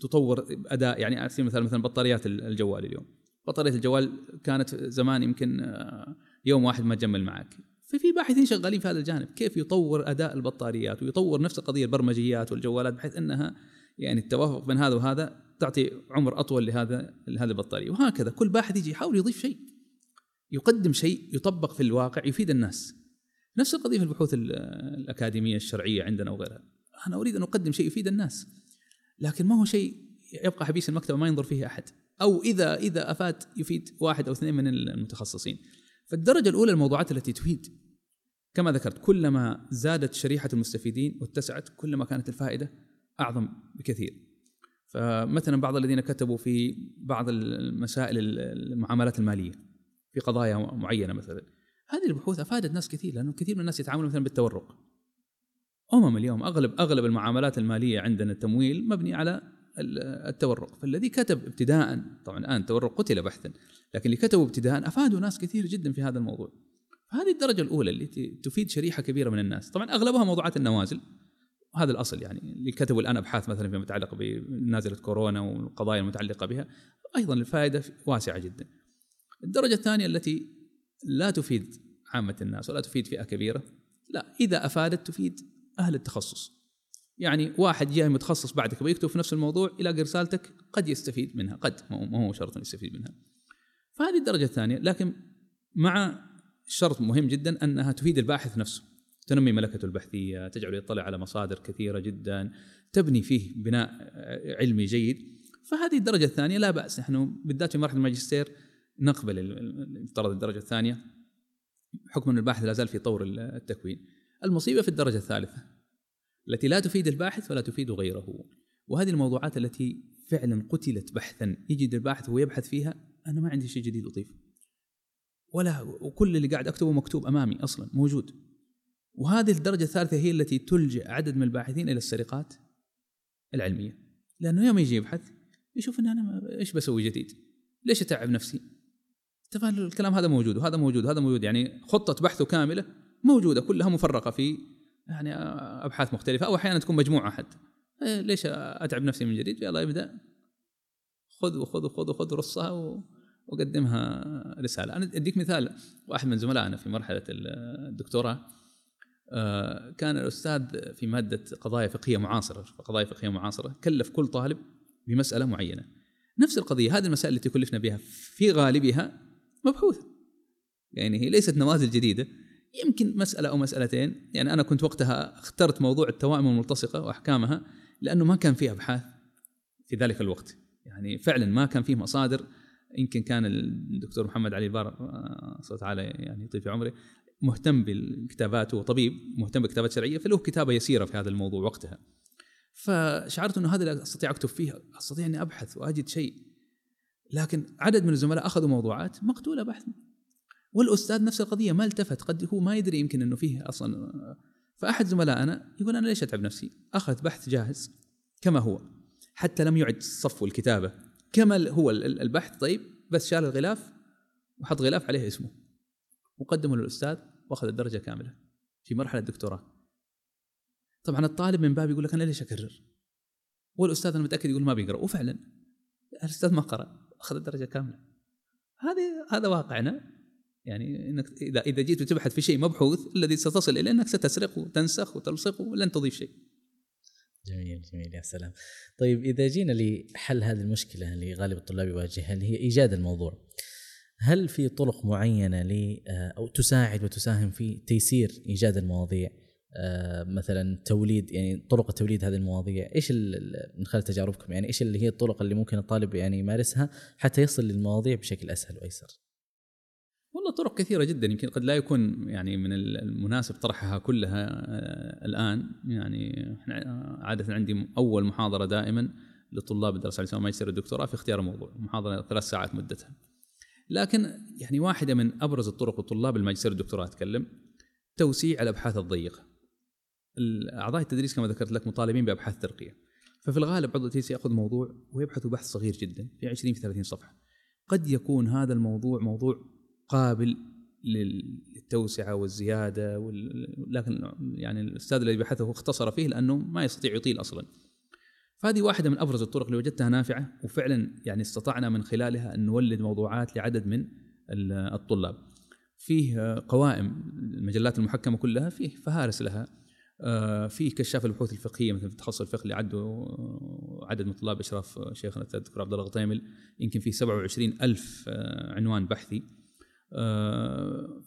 تطور أداء يعني على سبيل المثال مثلا بطاريات الجوال اليوم. بطارية الجوال كانت زمان يمكن آه، يوم واحد ما تجمل معك. ففي باحثين شغالين في هذا الجانب كيف يطور أداء البطاريات ويطور نفس القضية البرمجيات والجوالات بحيث أنها يعني التوافق بين هذا وهذا تعطي عمر أطول لهذا لهذه البطارية. وهكذا كل باحث يجي يحاول يضيف شيء يقدم شيء يطبق في الواقع يفيد الناس. نفس القضية في البحوث الأكاديمية الشرعية عندنا وغيرها. أنا أريد أن أقدم شيء يفيد الناس لكن ما هو شيء يبقى حبيس المكتبة ما ينظر فيه أحد أو إذا إذا أفاد يفيد واحد أو اثنين من المتخصصين. فالدرجة الأولى الموضوعات التي تفيد. كما ذكرت كلما زادت شريحة المستفيدين واتسعت كلما كانت الفائدة أعظم بكثير. فمثلا بعض الذين كتبوا في بعض المسائل المعاملات المالية في قضايا معينة مثلا. هذه البحوث أفادت ناس كثير لأنه كثير من الناس يتعاملون مثلا بالتورق. أمم اليوم اغلب أغلب المعاملات المالية عندنا التمويل مبني على التورق. فالذي كتب ابتداء طبعا الآن التورق قتل بحثا لكن اللي كتبوا ابتداء أفادوا ناس كثير جدا في هذا الموضوع. هذه الدرجة الأولى اللي تفيد شريحة كبيرة من الناس. طبعا أغلبها موضوعات النوازل. وهذا الأصل يعني. اللي كتبوا الآن أبحاث مثلا فيما يتعلق بنازله كورونا والقضايا المتعلقة بها. أيضا الفائدة واسعة جدا. الدرجة الثانية التي لا تفيد عامة الناس ولا تفيد فئة كبيرة لا إذا أفادت تفيد أهل التخصص. يعني واحد جاي متخصص بعدك ويكتب في نفس الموضوع يلاقي رسالتك قد يستفيد منها قد ما هو شرط يستفيد منها. فهذه الدرجة الثانية لكن مع شرط مهم جدا أنها تفيد الباحث نفسه. تنمي ملكته البحثية تجعله يطلع على مصادر كثيرة جدا تبني فيه بناء علمي جيد. فهذه الدرجة الثانية لا بأس. نحن بالذات في مرحلة الماجستير نقبل المفترض الدرجة الثانية. حكم أن الباحث لا زال في طور التكوين. المصيبة في الدرجة الثالثة التي لا تفيد الباحث ولا تفيد غيره. وهذه الموضوعات التي فعلا قتلت بحثا يجد الباحث وهو يبحث فيها أنا ما عندي شيء جديد أضيفه. ولا وكل اللي قاعد أكتبه مكتوب أمامي أصلا موجود. وهذه الدرجة الثالثة هي التي تلجئ عدد من الباحثين إلى السرقات العلمية. لأنه يوم يجي يبحث يشوف إن أنا إيش بسوي جديد؟ ليش أتعب نفسي؟ طبعا الكلام هذا موجود وهذا موجود وهذا موجود. يعني خطة بحثه كاملة موجودة كلها مفرقة في يعني أبحاث مختلفة أو أحيانا تكون مجموعة حتى. إيه ليش أتعب نفسي من جديد؟ يلا ابدأ. خذ وخذ وخذ وخذ رصها وقدمها رسالة. أنا أديك مثال واحد من زملائنا في مرحلة الدكتوراه آه، كان الأستاذ في مادة قضايا فقهية معاصرة قضايا فقهية معاصرة كلف كل طالب بمسألة معينة. نفس القضية هذه المسائل التي كلفنا بها في غالبها مبحوثة. يعني هي ليست نوازل جديدة يمكن مسألة أو مسألتين. يعني أنا كنت وقتها اخترت موضوع التوائم الملتصقة وأحكامها لأنه ما كان فيه أبحاث في ذلك الوقت. يعني فعلا ما كان فيه مصادر. يمكن كان الدكتور محمد علي بار آه، صلى تعالى يعني يطيل في عمره مهتم بالكتابات وطبيب مهتم بالكتابات الشرعيه فله كتابة يسيرة في هذا الموضوع وقتها. فشعرت إنه هذا اللي أستطيع أكتب فيه أستطيع إني أبحث وأجد شيء. لكن عدد من الزملاء أخذوا موضوعات مقتولة بحث والأستاذ نفس القضية ما التفت قد هو ما يدري يمكن إنه فيه أصلا. فأحد زملائنا يقول أنا ليش أتعب نفسي؟ اخذ بحث جاهز كما هو حتى لم يعد الصف والكتابه كما هو البحث طيب بس شال الغلاف وحط غلاف عليه اسمه. وقدمه للأستاذ وأخذ الدرجة كاملة في مرحلة الدكتوراه. طبعا الطالب من باب يقول لك أنا ليش أكرر؟ والأستاذ أنا متأكد يقول ما بيقرأ. وفعلا الأستاذ ما قرأ أخذ الدرجة كاملة. هذه هذا واقعنا. يعني إنك اذا إذا جيت تبحث في شيء مبحوث الذي ستصل إليه إنك ستسرق وتنسخ وتلصق ولن تضيف شيء. جميل جميل يا سلام. طيب إذا جينا لحل هذه المشكلة اللي غالب الطلاب يواجهها اللي هي إيجاد الموضوع. هل في طرق معينة ل أو تساعد وتساهم في تيسير إيجاد المواضيع؟ آه، مثلا توليد يعني طرق توليد هذه المواضيع إيش من خلال تجاربكم يعني إيش اللي هي الطرق اللي ممكن الطالب يعني يمارسها حتى يصل للمواضيع بشكل أسهل وأيسر والله طرق كثيرة جدا يمكن قد لا يكون يعني من المناسب طرحها كلها آه، الآن. يعني إحنا عادة عندي أول محاضرة دائما لطلاب الدراسه العليا ماجستير الدكتوراه في اختيار الموضوع. محاضرة ثلاث ساعات مدتها. لكن يعني واحدة من أبرز الطرق لطلاب الماجستير الدكتوراه أتكلم توسيع الأبحاث الضيقة. أعضاء التدريس كما ذكرت لك مطالبين بأبحاث ترقية. ففي الغالب عضو التدريس يأخذ موضوع ويبحث بحث صغير جدا في 20 في 30 صفحة. قد يكون هذا الموضوع موضوع قابل للتوسعة والزيادة وال... لكن يعني الأستاذ الذي بحثه اختصر فيه لأنه ما يستطيع يطيل أصلا. فهذه واحدة من أبرز الطرق اللي وجدتها نافعة وفعلا يعني استطعنا من خلالها أن نولد موضوعات لعدد من الطلاب. فيه قوائم المجلات المحكمة كلها فيه فهارس لها. آه، في كشاف البحوث الفقهية مثل في التخصص الفقهي اللي عدوا عدد من طلاب إشراف شيخنا الدكتور عبد الله الغطيمل. يمكن في 27 ألف آه، عنوان بحثي.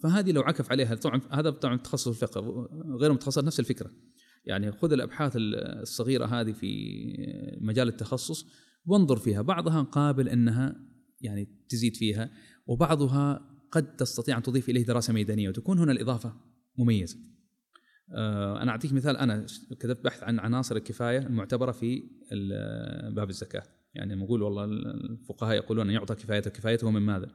فهذه لو عكف عليها طبعا هذا طبعا تخصص الفقه غير متخصص نفس الفكرة. يعني خذ الأبحاث الصغيرة هذه في مجال التخصص وانظر فيها. بعضها قابل أنها يعني تزيد فيها وبعضها قد تستطيع أن تضيف إليه دراسة ميدانية وتكون هنا الإضافة مميزة. آه، أنا أعطيك مثال. أنا كتبت بحث عن عناصر الكفاية المعتبرة في باب الزكاة. يعني نقول والله الفقهاء يقولون أن يعطى كفايته كفايته من ماذا؟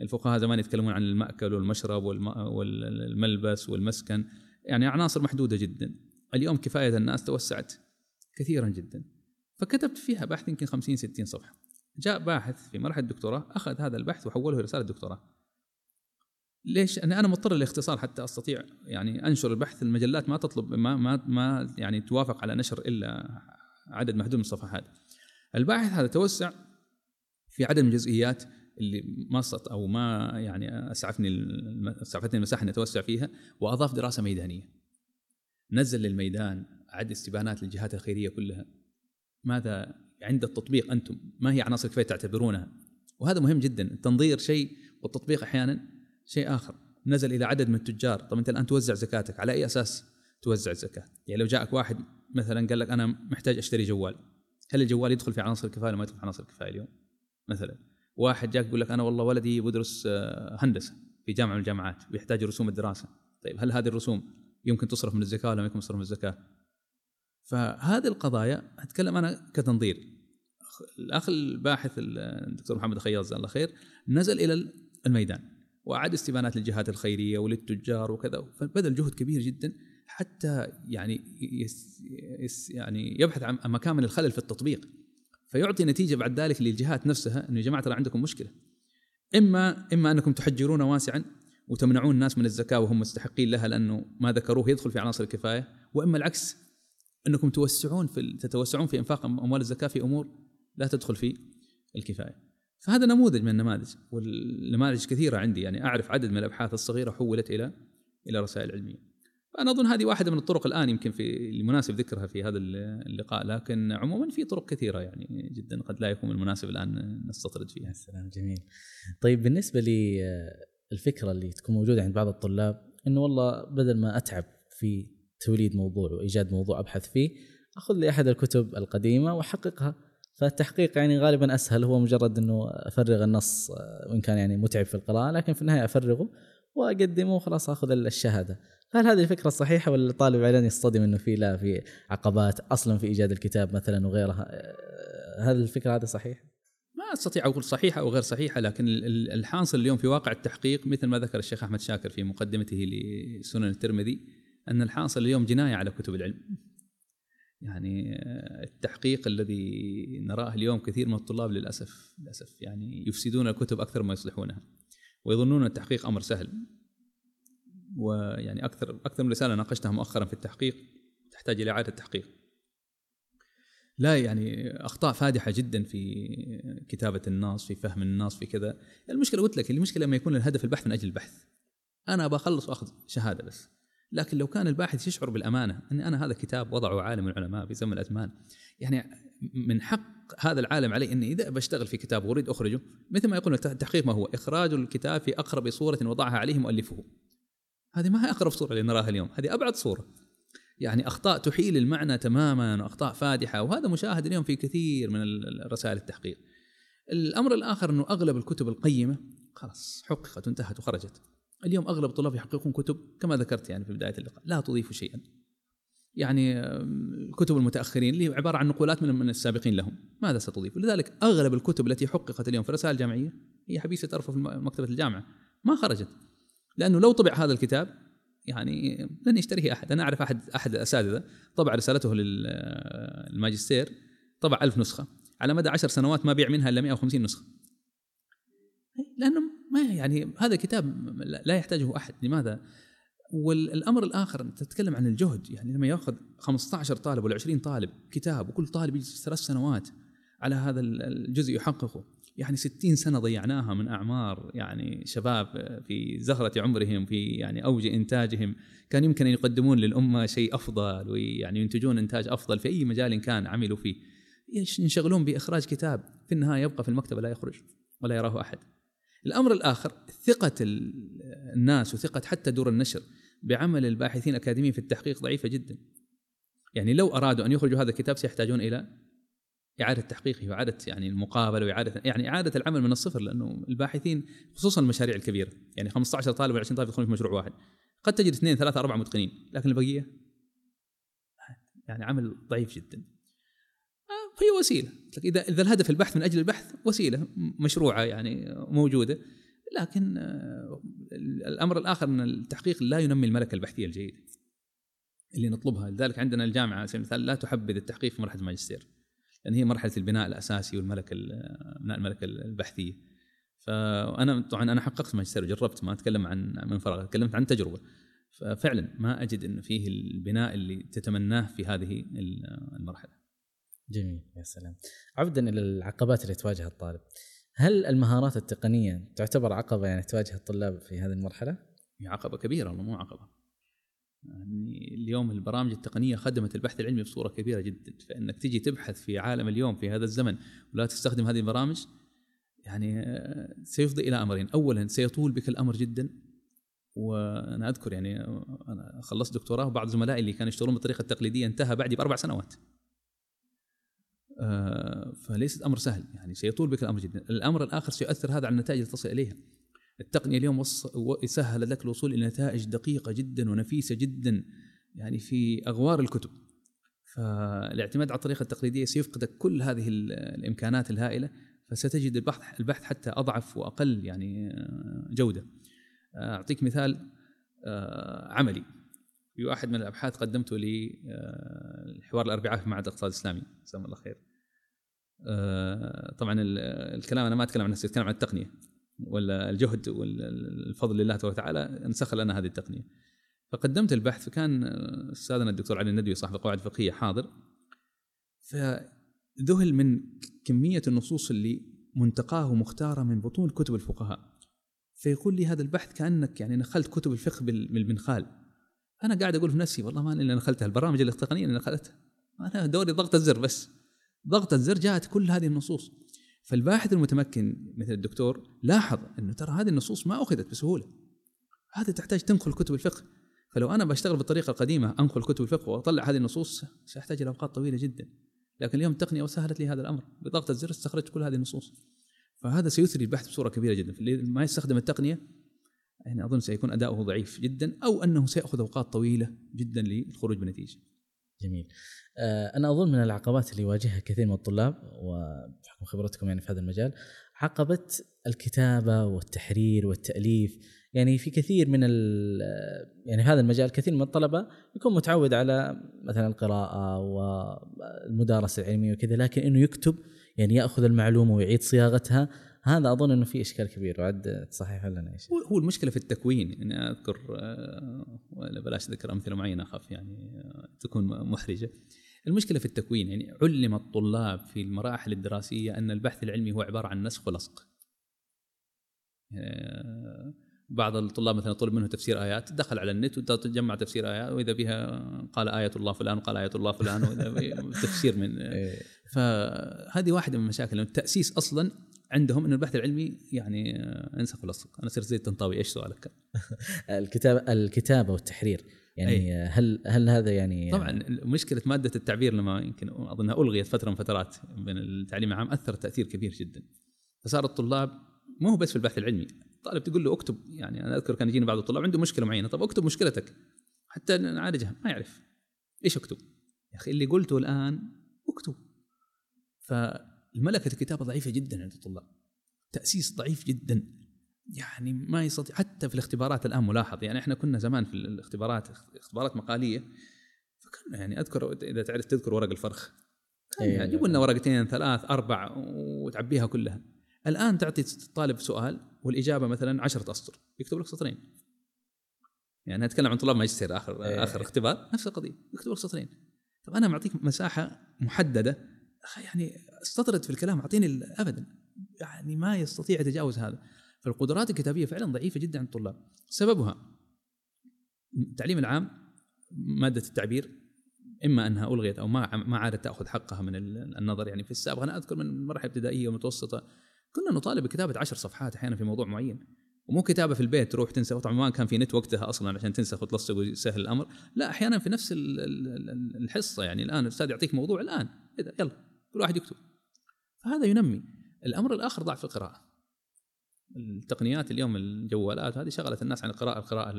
الفقهاء زمان يتكلمون عن المأكل والمشرب والملبس والمسكن يعني عناصر محدودة جدا. اليوم كفاية الناس توسعت كثيرا جدا. فكتبت فيها بحث يمكن 50 60 صفحة. جاء باحث في مرحلة الدكتوراه أخذ هذا البحث وحوله رساله دكتوراه ليش؟ أنا أنا مضطر للاختصار حتى أستطيع يعني أنشر البحث المجلات ما تطلب ما ما ما يعني توافق على نشر إلا عدد محدود من الصفحات. الباحث هذا توسع في عدد من الجزئيات اللي ما أو ما يعني أسعفني أسعفتني المساحة إني أتوسع فيها وأضاف دراسة ميدانية. نزل للميدان اعد استبانات للجهات الخيرية كلها. ماذا عند التطبيق أنتم ما هي عناصر كفايه تعتبرونها؟ وهذا مهم جدا، التنظير شيء والتطبيق أحيانا شيء آخر. نزل إلى عدد من التجار، طب أنت الآن توزع زكاتك على أي أساس توزع الزكاة؟ يعني لو جاءك واحد مثلا قال لك أنا محتاج أشتري جوال، هل الجوال يدخل في عناصر الكفاية ولا ما يدخل في عناصر الكفاية اليوم؟ مثلا واحد جاك يقول لك أنا والله ولدي بدرس آه، هندسة في جامعة من الجامعات ويحتاج رسوم الدراسة. طيب هل هذه الرسوم يمكن تصرف من الزكاة ولا ما يمكن تصرف من الزكاة؟ فهذه القضايا أتكلم أنا كتنظير. الأخ الباحث الدكتور محمد خياط جزاه الله خير نزل إلى الميدان واعاد استبانات للجهات الخيرية وللتجار وكذا فبذل جهد كبير جدا حتى يعني يس يعني يبحث عن مكان من الخلل في التطبيق. فيعطي نتيجة بعد ذلك للجهات نفسها إنه يا جماعة ترى عندكم مشكلة اما إما أنكم تحجرون واسعا وتمنعون الناس من الزكاة وهم مستحقين لها لأنه ما ذكروه يدخل في عناصر الكفاية وإما العكس أنكم توسعون في تتوسعون في إنفاق أموال الزكاة في أمور لا تدخل في الكفاية. فهذا نموذج من النماذج والنماذج كثيرة عندي يعني أعرف عدد من الأبحاث الصغيرة حولت إلى إلى رسائل علمية. فانا أظن هذه واحدة من الطرق الآن يمكن في المناسب ذكرها في هذا اللقاء لكن عموما في طرق كثيرة يعني جدا قد لا يكون المناسب الآن نستطرد فيها. يا سلام جميل. طيب بالنسبة لي آه، اللي تكون موجودة عند بعض الطلاب إنه والله بدل ما أتعب في توليد موضوع وإيجاد موضوع أبحث فيه أخذ لي أحد الكتب القديمة وأحققها. فالتحقيق يعني غالبا أسهل هو مجرد إنه أفرغ النص آه، وإن كان يعني متعب في القراءة لكن في النهاية أفرغه وأقدمه وخلاص أخذ الشهادة. هل هذه الفكرة الصحيحه ولا الطالب بعدين يصطدم إنه في لا في عقبات أصلا في إيجاد الكتاب مثلا وغيرها آه، هل الفكرة هذه صحيحة؟ ما أستطيع أقول صحيحة أو غير صحيحة لكن ال- ال- الحاصل اليوم في واقع التحقيق مثل ما ذكر الشيخ أحمد شاكر في مقدمته لسنن الترمذي أن الحاصل اليوم جناية على كتب العلم. يعني آه، التحقيق الذي نراه اليوم كثير من الطلاب للأسف للأسف يعني يفسدون الكتب أكثر ما يصلحونها ويظنون التحقيق أمر سهل. ويعني أكثر أكثر من رسالة ناقشتها مؤخرا في التحقيق تحتاج إلى إعادة تحقيق. لا يعني أخطاء فادحة جدا في كتابة النص في فهم النص في كذا. المشكلة قلت لك المشكلة لما يكون الهدف البحث من أجل البحث. أنا أبغى اخلص وأخذ شهادة بس. لكن لو كان الباحث يشعر بالأمانة ان أنا هذا كتاب وضعه عالم من العلماء في زمن الأزمان يعني من حق هذا العالم علي إني إذا بشتغل في كتاب وأريد أخرجه مثل ما يقول التحقيق ما هو إخراج الكتاب في أقرب صورة وضعها عليه مؤلفه. هذه ما هي أقرب صورة اللي نراها اليوم هذه أبعد صورة يعني أخطاء تحيل المعنى تماما وأخطاء فادحة وهذا مشاهد اليوم في كثير من رسائل التحقيق. الأمر الآخر إنه أغلب الكتب القيمة خلاص حققت وانتهت وخرجت. اليوم أغلب الطلاب يحققون كتب كما ذكرت يعني في بداية اللقاء لا تضيف شيئا. يعني الكتب المتأخرين اللي عبارة عن نقولات من السابقين لهم، ماذا ستضيف؟ لذلك أغلب الكتب التي حققت اليوم في الرسائل الجامعيه هي حبيسة أرفف مكتبة الجامعة، ما خرجت. لأنه لو طبع هذا الكتاب يعني لن يشتريه أحد، أنا أعرف أحد أحد الأساتذة طبع رسالته للماجستير طبع ألف نسخة. على مدى عشر سنوات ما بيع منها إلا 150 نسخة. لأنه ما يعني هذا كتاب لا يحتاجه أحد، لماذا؟ والأمر الآخر أنت تتكلم عن الجهد. يعني لما يأخذ 15 طالب ولا 20 طالب كتاب وكل طالب يجلس ثلاث سنوات على هذا الجزء يحققه. يعني 60 سنة ضيعناها من أعمار يعني شباب في زهرة عمرهم في يعني أوج إنتاجهم. كان يمكن أن يقدمون للأمة شيء أفضل ويعني ينتجون إنتاج أفضل في أي مجال كان عملوا فيه. ينشغلون بإخراج كتاب. في النهاية يبقى في المكتبه لا يخرج ولا يراه أحد. الأمر الآخر ثقة الناس وثقة حتى دور النشر بعمل الباحثين الأكاديميين في التحقيق ضعيفة جدا. يعني لو أرادوا أن يخرجوا هذا الكتاب سيحتاجون إلى إعادة تحقيقه وإعادة يعني المقابلة وإعادة يعني إعادة العمل من الصفر لأنه الباحثين خصوصا المشاريع الكبيرة يعني 15 طالب ولا 20 طالب يدخلون في مشروع واحد. قد تجد اثنين ثلاثة أربعة متقنين لكن البقية؟ يعني عمل ضعيف جدا. هي وسيلة. إذا إذا الهدف البحث من أجل البحث وسيلة مشروعة يعني موجودة. لكن الأمر الآخر ان التحقيق لا ينمي الملكة البحثية الجيدة اللي نطلبها. لذلك عندنا الجامعة على سبيل المثال لا تحبذ التحقيق في مرحلة الماجستير. لأن هي مرحلة البناء الأساسي والملكه بناء الملكه البحثية. فانا طبعا أنا حققت ماجستير وجربت ما أتكلم عن من فراغ تكلمت عن تجربة. ففعلا ما أجد ان فيه البناء اللي تتمناه في هذه المرحلة. جميل يا سلام. عودا إلى العقبات اللي تواجه الطالب. هل المهارات التقنية تعتبر عقبة يعني تواجه الطلاب في هذه المرحلة؟ هي عقبة كبيرة والله مو عقبة؟ يعني اليوم البرامج التقنية خدمت البحث العلمي بصورة كبيرة جدا. فإنك تجي تبحث في عالم اليوم في هذا الزمن ولا تستخدم هذه البرامج يعني سيفضي إلى أمرين، اولا سيطول بك الأمر جدا. وأنا أذكر يعني أنا خلصت دكتوراه وبعض زملائي اللي كانوا يشتغلون بالطريقة التقليدية انتهى بعدي بأربع سنوات. آه، فليس الامر سهل. يعني سيطول بك الأمر جدا، الأمر الآخر سيؤثر هذا على النتائج اللي تصل إليها. التقنية اليوم سهلت لك الوصول إلى نتائج دقيقة جدا ونفيسة جدا يعني في أغوار الكتب. فالاعتماد على الطريقة التقليدية سيفقدك كل هذه الإمكانات الهائلة فستجد البحث البحث حتى أضعف وأقل يعني آه، جودة. أعطيك مثال آه، عملي في واحد من الأبحاث قدمته لي آه، الحوار الأربعاء في معهد الاقتصاد الإسلامي جزاهم الله خير طبعا الكلام أنا ما أتكلم عن نفسي أتكلم عن التقنية ولا الجهد والفضل لله تبارك وتعالى انسخ لنا هذه التقنية. فقدمت البحث فكان أستاذنا الدكتور علي الندوي صاحب القواعد الفقهية حاضر. فذهل من كمية النصوص اللي منتقاه مختاره من بطون كتب الفقهاء. فيقول لي هذا البحث كأنك يعني نخلت كتب الفقه بالمنخال أنا قاعد أقول في نفسي والله ما أنا اللي نخلتها البرامج التقنيه اللي نخلتها. أنا دوري ضغط الزر بس. ضغط الزر جاءت كل هذه النصوص. فالباحث المتمكن مثل الدكتور لاحظ إنه ترى هذه النصوص ما أخذت بسهولة. هذا تحتاج تنقل كتب الفقه. فلو أنا بشتغل بالطريقة القديمة أنقل كتب الفقه وأطلع هذه النصوص سأحتاج إلى أوقات طويلة جدا. لكن اليوم التقنيه وسهلت لي هذا الأمر. بضغط الزر استخرجت كل هذه النصوص. فهذا سيثري البحث بصورة كبيرة جدا. فاللي ما يستخدم التقنية يعني أظن سيكون أداؤه ضعيف جدا أو أنه سيأخذ أوقات طويلة جدا للخروج بنتيجة. جميل. آه، أنا أظن من العقبات اللي يواجهها كثير من الطلاب وبحكم خبرتكم يعني في هذا المجال عقبة الكتابة والتحرير والتأليف يعني في كثير من يعني هذا المجال كثير من الطلبة يكون متعود على مثلا القراءة والمدارسة العلمية وكذا لكن إنه يكتب يعني يأخذ المعلومة ويعيد صياغتها هذا أظن إنه في إشكال كبير وعد تصحح لنا إيش؟ هو المشكلة في التكوين يعني أذكر آه، ولا بلاش أذكر أمثلة معينة أخاف يعني آه، تكون محرجة. المشكلة في التكوين يعني علم الطلاب في المراحل الدراسية أن البحث العلمي هو عبارة عن نسخ ولصق. آه، بعض الطلاب مثلا طلب منه تفسير آيات دخل على النت وتجمع تفسير آيات وإذا بها قال آية الله فلان وقال آية الله فلان وإذا تفسير من إيه. فهذه واحدة من المشاكل التأسيس أصلا عندهم انه البحث العلمي يعني أنسخ ولصق. أنا صرت زي الطنطاوي إيش سؤالك؟ الكتابه الكتابة والتحرير. يعني أي. هل هل هذا يعني طبعا مشكلة مادة التعبير لما يمكن أظنها ألغيت فترة من فترات من التعليم العام اثر تأثير كبير جدا. فصار الطلاب مو بس في البحث العلمي. طالب تقول له اكتب يعني أنا أذكر كان يجيني بعض الطلاب عنده مشكلة معينة. طب اكتب مشكلتك. حتى نعالجها ما يعرف. إيش اكتب؟ يا أخي اللي قلته الآن اكتب. فالملكه الكتابة ضعيفة جدا عند الطلاب. تأسيس ضعيف جدا. يعني ما يستطيع حتى في الاختبارات الآن ملاحظ يعني إحنا كنا زمان في الاختبارات اختبارات مقالية فكنا يعني أذكر إذا تعرف تذكر ورق الفرخ. كان يعني يجيبوا لنا ورقتين ثلاث أربع وتعبيها كلها. الآن تعطي الطالب سؤال والإجابة مثلا عشرة أسطر. يكتب لك سطرين. يعني أتكلم عن طلاب ماجستير آخر إيه. آخر اختبار نفس القضية يكتب لك سطرين. طب أنا معطيك مساحة محددة. يعني استطرد في الكلام أعطيني ابدا. يعني ما يستطيع يتجاوز هذا. فالقدرات الكتابية فعلا ضعيفة جدا عند الطلاب. سببها التعليم العام مادة التعبير إما أنها ألغيت أو ما ما عادت تأخذ حقها من النظر. يعني في السابق أنا أذكر من مرحلة ابتدائية ومتوسطة كنا نطالب بكتابة عشر صفحات أحيانا في موضوع معين. ومو كتابة في البيت تروح تنسخ طبعا ما كان في نت وقتها أصلا عشان تنسخ وتلصق ويسهل الأمر. لا أحيانا في نفس الحصة. يعني الآن الاستاذ يعطيك موضوع الآن. يلا كل واحد يكتب. فهذا ينمي. الأمر الآخر ضعف القراءة. التقنيات اليوم الجوالات هذه شغلت الناس عن القراءة القراءة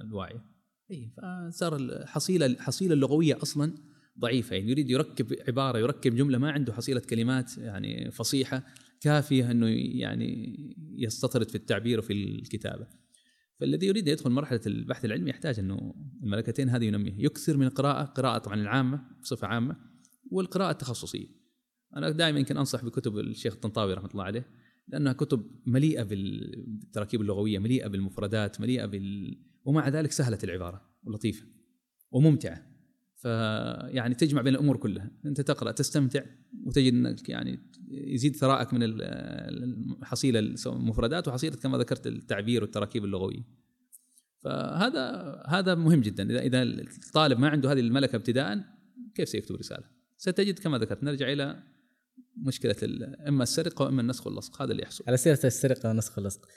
الواعية. إي فصار الحصيله الحصيله اللغوية أصلا ضعيفة. يعني يريد يركب عبارة يركب جملة ما عنده حصيلة كلمات يعني فصيحة كافية إنه يعني يستطرد في التعبير وفي الكتابة. فالذي يريد يدخل مرحلة البحث العلمي يحتاج إنه الملكتين هذه ينميها، يكثر من القراءة، قراءة طبعا العامة بصفة عامة والقراءة التخصصية. أنا دائما يمكن أنصح بكتب الشيخ الطنطاوي رحمة الله عليه لأنها كتب مليئة بالتراكيب اللغوية، مليئة بالمفردات، مليئة بال ومع ذلك سهلة العبارة ولطيفة وممتعة. فيعني تجمع بين الأمور كلها أنت تقرأ تستمتع وتجد أنك يعني يزيد ثراءك من الحصيله المفردات وحصيلة كما ذكرت التعبير والتراكيب اللغوية فهذا هذا مهم جدا إذا إذا الطالب ما عنده هذه الملكة ابتداء كيف سيكتب رسالة؟ ستجد كما ذكرت نرجع إلى مشكلة إما السرقة وإما النسخ واللصق هذا اللي يحصل. على سيرة السرقة والنسخ واللصق.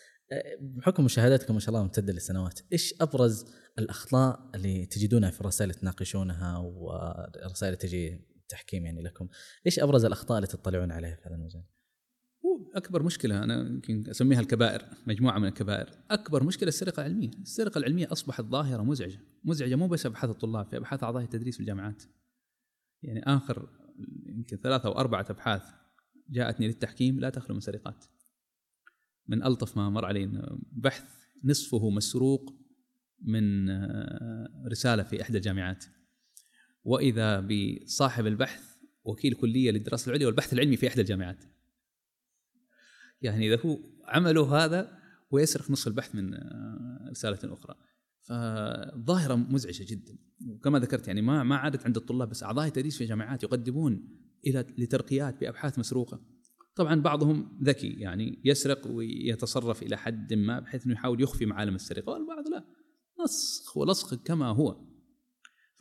بحكم مشاهداتكم ما شاء الله ممتدة لسنوات، إيش أبرز الأخطاء اللي تجدونها في الرسائل اللي تناقشونها والرسائل اللي تجي تحكيم يعني لكم، إيش أبرز الأخطاء اللي تطلعون عليها في هذا المجال؟ أكبر مشكلة أنا يمكن أسميها الكبائر، مجموعة من الكبائر، أكبر مشكلة السرقة العلمية، السرقة العلمية أصبحت ظاهرة مزعجة، مزعجة مو بس أبحاث الطلاب، في أبحاث أعضاء التدريس في الجامعات. يعني آخر يمكن ثلاثة أو أربعة أبحاث جاءتني للتحكيم لا تخلو من سرقات. من ألطف ما مر علينا بحث نصفه مسروق من آه، رسالة في إحدى الجامعات. وإذا بصاحب البحث وكيل كلية للدراسة العليا والبحث العلمي في إحدى الجامعات. يعني إذا هو عمله هذا ويسرق نصف البحث من آه، رسالة أخرى. فظاهره مزعجة جدا. وكما ذكرت يعني ما ما عادت عند الطلاب بس أعضاء التدريس في الجامعات يقدمون إلى لترقيات بأبحاث مسروقة. طبعا بعضهم ذكي يعني يسرق ويتصرف إلى حد ما بحيث إنه يحاول يخفي معالم السرقة والبعض لا. نسخ ولصق كما هو.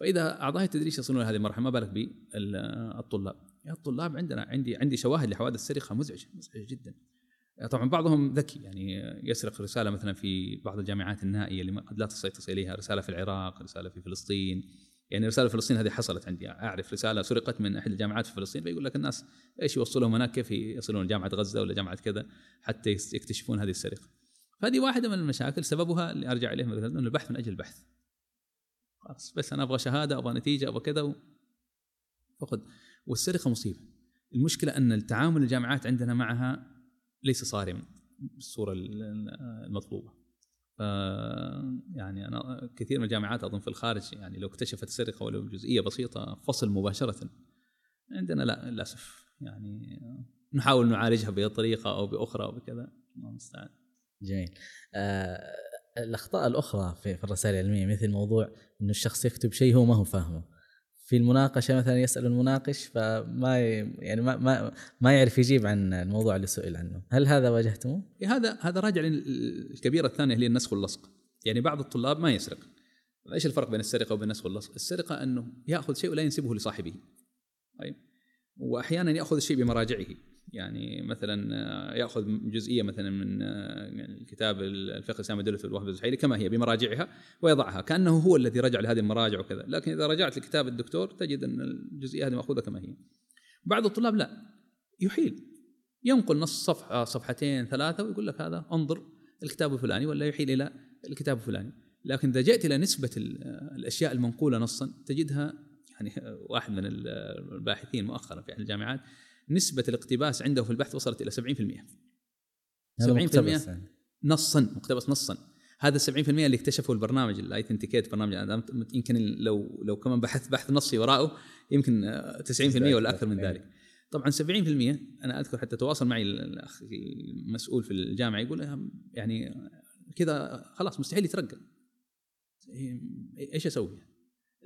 فإذا أعضاء التدريس يصلون لهذه المرحلة ما بالك بالطلاب؟ يا الطلاب عندنا عندي عندي شواهد لحوادث السرقه مزعجة مزعجة جدا. طبعا بعضهم ذكي يعني يسرق رسالة مثلا في بعض الجامعات النائية اللي قد لا تصل إليها رسالة في العراق رسالة في فلسطين. يعني رسالة فلسطين هذه حصلت عندي. أعرف رسالة سرقت من أحد الجامعات في فلسطين فيقول لك الناس إيش يوصلهم هناك كيف يصلون جامعة غزة ولا جامعة كذا حتى يكتشفون هذه السرقة. فهذه واحدة من المشاكل سببها اللي أرجع إليه مثلا إنه البحث من أجل البحث. خلاص بس أنا أبغى شهادة أبغى نتيجة أبغى كذا فقد. والسرقة مصيبة. المشكلة أن التعامل الجامعات عندنا معها ليس صارما بالصورة المطلوبة. ف يعني أنا كثير من الجامعات أظن في الخارج يعني لو اكتشفت سرقة ولو جزئية بسيطة فصل مباشرة. عندنا لا للأسف يعني نحاول نعالجها بطريقة أو بأخرى أو بكذا. الله المستعان جميل. آه الأخطاء الأخرى في, في الرسائل العلمية مثل موضوع إنه الشخص يكتب شيء هو ما هو فاهمه. في المناقشة مثلا يسأل المناقش فما يعني ما ما ما يعرف يجيب عن الموضوع اللي سئل عنه، هل هذا واجهتموه؟ هذا هذا راجع للكبيره الثانية اللي هي النسخ واللصق، يعني بعض الطلاب ما يسرق. إيش الفرق بين السرقة وبين النسخ واللصق؟ السرقة أنه يأخذ شيء ولا ينسبه لصاحبه. طيب وأحيانا يأخذ الشيء بمراجعه، يعني مثلا آه، يأخذ جزئية مثلا من آه، الكتاب الفقه الإسلامي دوله الوهب الزحيلي كما هي بمراجعها ويضعها. كأنه هو الذي رجع لهذه المراجع وكذا، لكن إذا رجعت لكتاب الدكتور تجد أن الجزئية هذه مأخوذة كما هي. بعض الطلاب لا. يحيل. ينقل نص صفحة صفحتين ثلاثة ويقول لك هذا انظر الكتاب الفلاني ولا يحيل إلى الكتاب الفلاني، لكن إذا جئت إلى نسبة الأشياء المنقولة نصا تجدها يعني واحد من الباحثين مؤخرا في أحد الجامعات نسبة الاقتباس عنده في البحث وصلت إلى 70% 70% نصا مقتبس نصا. هذا 70% اللي اكتشفه البرنامج الايثنتيكيت برنامج. يمكن لو لو كمان بحثت بحث نصي وراءه يمكن 90% ولا أكثر من ذلك. طبعا 70% أنا أذكر حتى تواصل معي الأخ المسؤول في الجامعة يقول يعني كذا خلاص مستحيل يترقى. إيش أسوي؟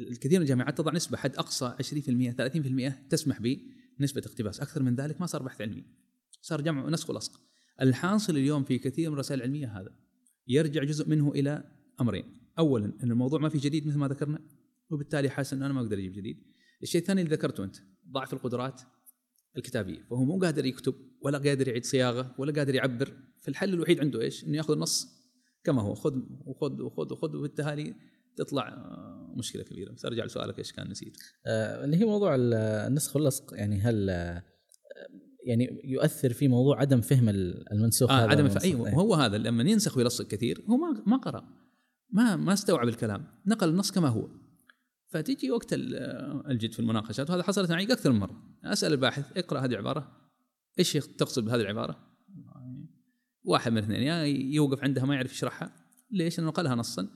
الكثير من الجامعات تضع نسبة حد أقصى 20% 30% تسمح به نسبة اقتباس. أكثر من ذلك ما صار بحث علمي. صار جمع نسخ ولصق. الحاصل اليوم في كثير من الرسائل العلمية هذا. يرجع جزء منه إلى أمرين. أولا أن الموضوع ما في جديد مثل ما ذكرنا وبالتالي حاسس أنه أنا ما أقدر أجيب جديد. الشيء الثاني اللي ذكرته أنت ضعف القدرات الكتابية. فهو مو قادر يكتب ولا قادر يعيد صياغة ولا قادر يعبر. فالحل الوحيد عنده إيش؟ أنه يأخذ النص كما هو. خذ وخذ وخذ وخذ وبالتالي تطلع آه، مشكلة كبيرة. بس أرجع لسؤالك إيش كان نسيت آه اللي هي موضوع النسخ واللصق. يعني هل آه، يعني يؤثر في موضوع عدم فهم المنسوخ آه هذا عدم فهم. أيوه هو هذا لما ينسخ ويلصق كثير هو ما ما قرأ. ما ما استوعب الكلام. نقل النص كما هو. فتيجي وقت آه، الجد في المناقشات وهذا حصلت معي أكثر من مرة. أسأل الباحث اقرأ هذه العبارة. إيش تقصد بهذه العبارة؟ واحد من الاثنين يا يوقف عندها ما يعرف يشرحها. ليش؟ لأنه نقلها نصا.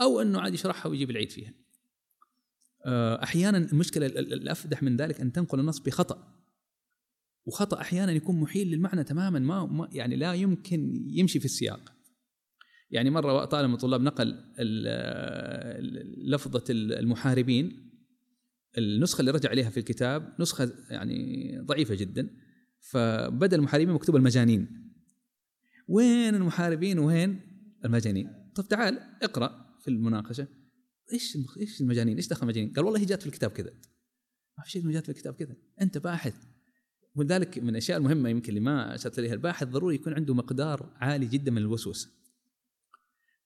أو أنه عاد يشرحها ويجيب العيد فيها. آه، أحيانا المشكلة الأفدح من ذلك أن تنقل النص بخطأ. وخطأ أحيانا يكون محيل للمعنى تماما ما يعني لا يمكن يمشي في السياق. يعني مرة طالب الطلاب نقل لفظة المحاربين النسخة اللي رجع عليها في الكتاب نسخة يعني ضعيفة جدا فبدأ المحاربين مكتوب المجانين وين المحاربين وين المجانين طب تعال اقرأ في المناقشة إيش إيش المجانين؟ إيش دخل المجانين؟ قال والله هي جات في الكتاب كذا. ما في شيء جات في الكتاب كذا. أنت باحث. ولذلك من الأشياء المهمة يمكن اللي ما أشرت إليها الباحث ضروري يكون عنده مقدار عالي جدا من الوسوسة.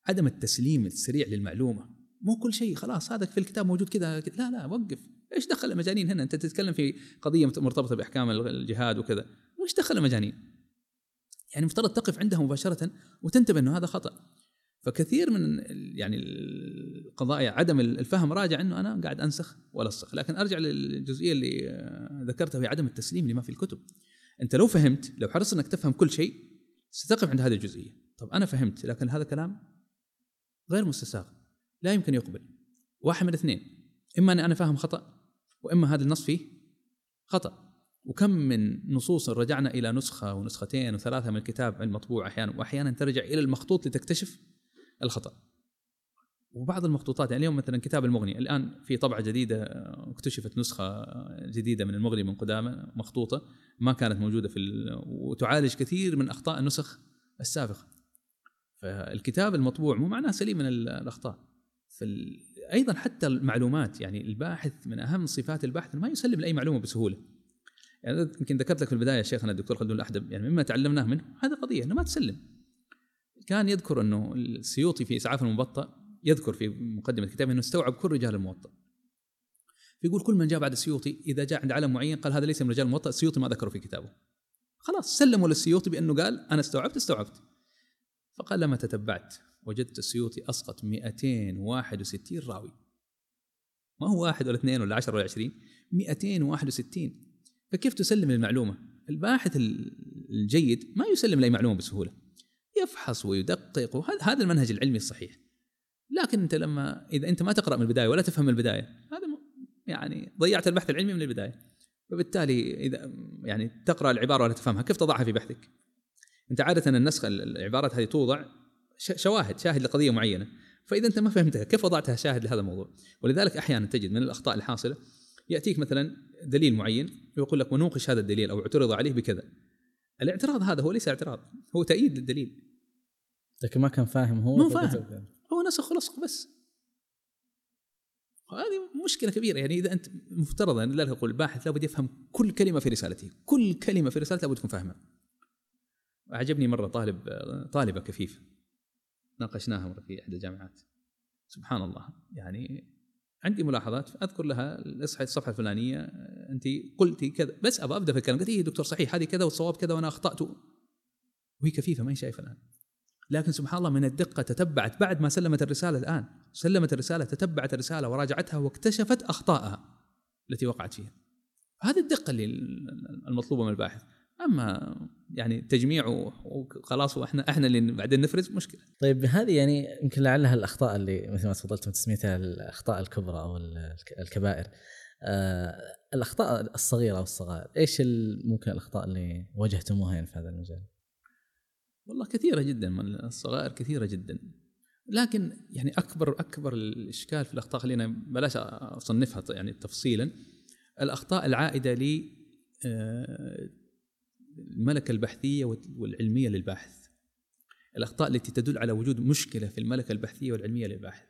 عدم التسليم السريع للمعلومة. مو كل شيء خلاص هذا في الكتاب موجود كذا لا لا وقف. إيش دخل المجانين هنا؟ أنت تتكلم في قضية مرتبطة بأحكام الجهاد وكذا. وإيش دخل المجانين؟ يعني مفترض تقف عندها مباشرة وتنتبه إنه هذا خطأ. فكثير من يعني القضايا عدم الفهم راجع إنه أنا قاعد أنسخ والصق لكن أرجع للجزئية اللي ذكرتها هي عدم التسليم لما في الكتب. أنت لو فهمت لو حرصت إنك تفهم كل شيء ستقف عند هذه الجزئية. طب أنا فهمت لكن هذا كلام غير مستساغ لا يمكن يقبل. واحد من الاثنين. إما أني أنا فاهم خطأ وإما هذا النص فيه خطأ. وكم من نصوص رجعنا إلى نسخة ونسختين وثلاثة من الكتاب المطبوع أحيانا واحيانا ترجع إلى المخطوط لتكتشف الخطأ. وبعض المخطوطات يعني اليوم مثلا كتاب المغني الآن في طبعة جديدة اكتشفت نسخة جديدة من المغني من قدامى مخطوطة ما كانت موجودة في وتعالج كثير من أخطاء النسخ السابقة. فالكتاب المطبوع مو معناه سليم من الأخطاء. أيضا حتى المعلومات يعني الباحث من أهم صفات الباحث ما يسلم لأي معلومة بسهولة. يعني يمكن ذكرت لك في البداية شيخنا الدكتور خلدون الأحدب يعني مما تعلمناه منه هذه قضية إنه ما تسلم. كان يذكر أنه السيوطي في إسعاف المبطأ يذكر في مقدمة كتابه أنه استوعب كل رجال الموطأ. فيقول كل من جاء بعد السيوطي إذا جاء عند علم معين قال هذا ليس من رجال الموطأ السيوطي ما ذكره في كتابه. خلاص سلموا للسيوطي بأنه قال أنا استوعبت استوعبت. فقال لما تتبعت وجدت السيوطي أسقط 261 راوي. ما هو واحد ولا اثنين ولا 10 ولا 20 261 فكيف تسلم المعلومه؟ الباحث الجيد ما يسلم لأي معلومة بسهولة. يفحص ويدقق. هذا المنهج العلمي الصحيح. لكن أنت لما إذا أنت ما تقرأ من البداية ولا تفهم من البداية هذا يعني ضيعت البحث العلمي من البداية. فبالتالي اذا يعني تقرأ العبارة ولا تفهمها كيف تضعها في بحثك؟ أنت عادة النسخ العبارات هذه توضع شواهد شاهد لقضية معينة. فإذا أنت ما فهمتها كيف وضعتها شاهد لهذا الموضوع؟ ولذلك أحيانا تجد من الأخطاء الحاصلة يأتيك مثلا دليل معين ويقول لك ونوقش هذا الدليل أو اعترض عليه بكذا. الاعتراض هذا هو ليس اعتراض هو تأييد للدليل. لكن ما كان فاهم هو ما فاهم. هو نسخ ولصق بس. هذه مشكلة كبيرة. يعني إذا أنت مفترض ان لا أقول الباحث لابد يفهم كل كلمة في رسالته. كل كلمة في رسالته لابد تكون فاهمها. أعجبني مرة طالب طالبة كفيف. ناقشناها مرة في إحدى الجامعات. سبحان الله. يعني عندي ملاحظات. أذكر لها اصحى الصفحة الفلانية. أنت قلتي كذا. بس ابى أبدأ في الكلام. قلت إيه دكتور صحيح هذه كذا والصواب كذا وأنا أخطأت. وهي كفيفة ما هي شايفة الآن. لكن سبحان الله من الدقة تتبعت بعد ما سلمت الرسالة الآن سلمت الرسالة تتبعت الرسالة وراجعتها واكتشفت اخطائها التي وقعت فيها هذه الدقة اللي المطلوبة من الباحث أما يعني تجميع وخلاص وإحنا إحنا اللي بعدين نفرز مشكلة. طيب هذه يعني يمكن لعلها الأخطاء اللي مثل ما تفضلتم تسميتها الأخطاء الكبرى أو الكبائر. آه الأخطاء الصغيرة والصغائر، إيش ممكن الأخطاء اللي واجهتموها يعني في هذا المجال؟ والله كثيرة جدا من الصغائر كثيرة جدا. لكن يعني أكبر أكبر الإشكال في الأخطاء خلينا بلاش أصنفها يعني تفصيلا. الأخطاء العائدة ل آه، الملكة البحثية والعلمية للباحث الأخطاء التي تدل على وجود مشكلة في الملكة البحثية والعلمية للباحث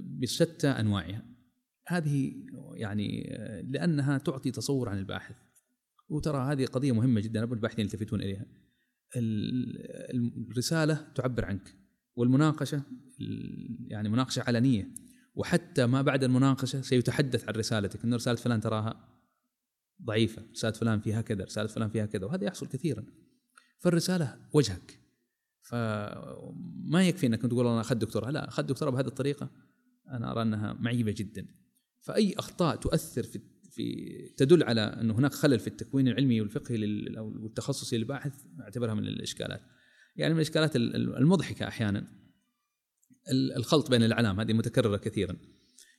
بشتى أنواعها. هذه يعني لأنها تعطي تصور عن الباحث. وترى هذه قضية مهمة جدا الباحثين يلتفتون إليها. الرسالة تعبر عنك والمناقشة يعني مناقشة علنية وحتى ما بعد المناقشة سيتحدث عن رسالتك إن رسالة فلان تراها ضعيفة رسالة فلان فيها كذا رسالة فلان فيها كذا وهذا يحصل كثيرا. فالرسالة وجهك. فما يكفي إنك تقول أنا أخذت دكتوراه لا أخذت دكتوراه بهذه الطريقة أنا أرى أنها معيبة جدا. فأي أخطاء تؤثر في في تدل على انه هناك خلل في التكوين العلمي والفقهي أو التخصصي للباحث أعتبرها من الإشكالات. يعني من الإشكالات المضحكة أحيانا. الخلط بين الأعلام هذه متكررة كثيرا.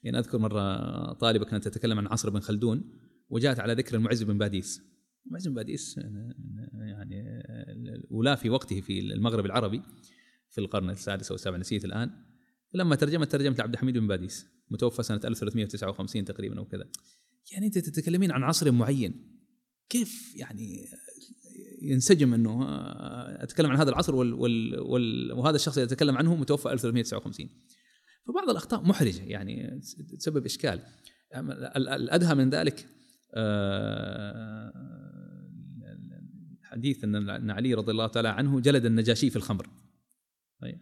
يعني أذكر مرة طالبة كانت تتكلم عن عصر بن خلدون وجاءت على ذكر المعز بن باديس. المعز بن باديس يعني ولا في وقته في المغرب العربي في القرن السادس أو السابع نسيت الآن. لما ترجمت ترجمت لعبد الحميد بن باديس متوفى سنة 1359 تقريبا أو كذا. يعني انت تتكلمين عن عصر معين. كيف يعني ينسجم انه اتكلم عن هذا العصر وال وال وال وهذا الشخص اللي اتكلم عنه متوفى 1359 فبعض الأخطاء محرجة يعني تسبب إشكال. الأدهى من ذلك آه، حديث أن علي رضي الله تعالى عنه جلد النجاشي في الخمر. طيب.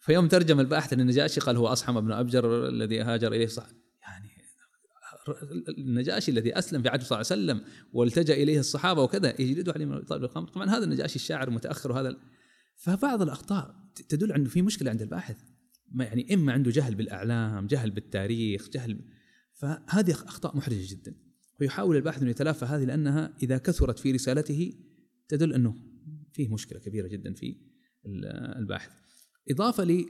فيوم ترجم الباحث للنجاشي قال هو أصحم بن أبجر الذي هاجر إليه صح النجاشي الذي أسلم في عهد صلى الله عليه وسلم والتجأ إليه الصحابة وكذا يجلدوا علي بن طالب الخمر. طبعا هذا النجاشي الشاعر متأخر وهذا فبعض الأخطاء تدل أنه في مشكلة عند الباحث. ما يعني إما عنده جهل بالأعلام جهل بالتاريخ جهل فهذه أخطاء محرجة جدا. ويحاول الباحث انه يتلافى هذه لأنها إذا كثرت في رسالته تدل أنه فيه مشكلة كبيرة جدا في الباحث. إضافة ل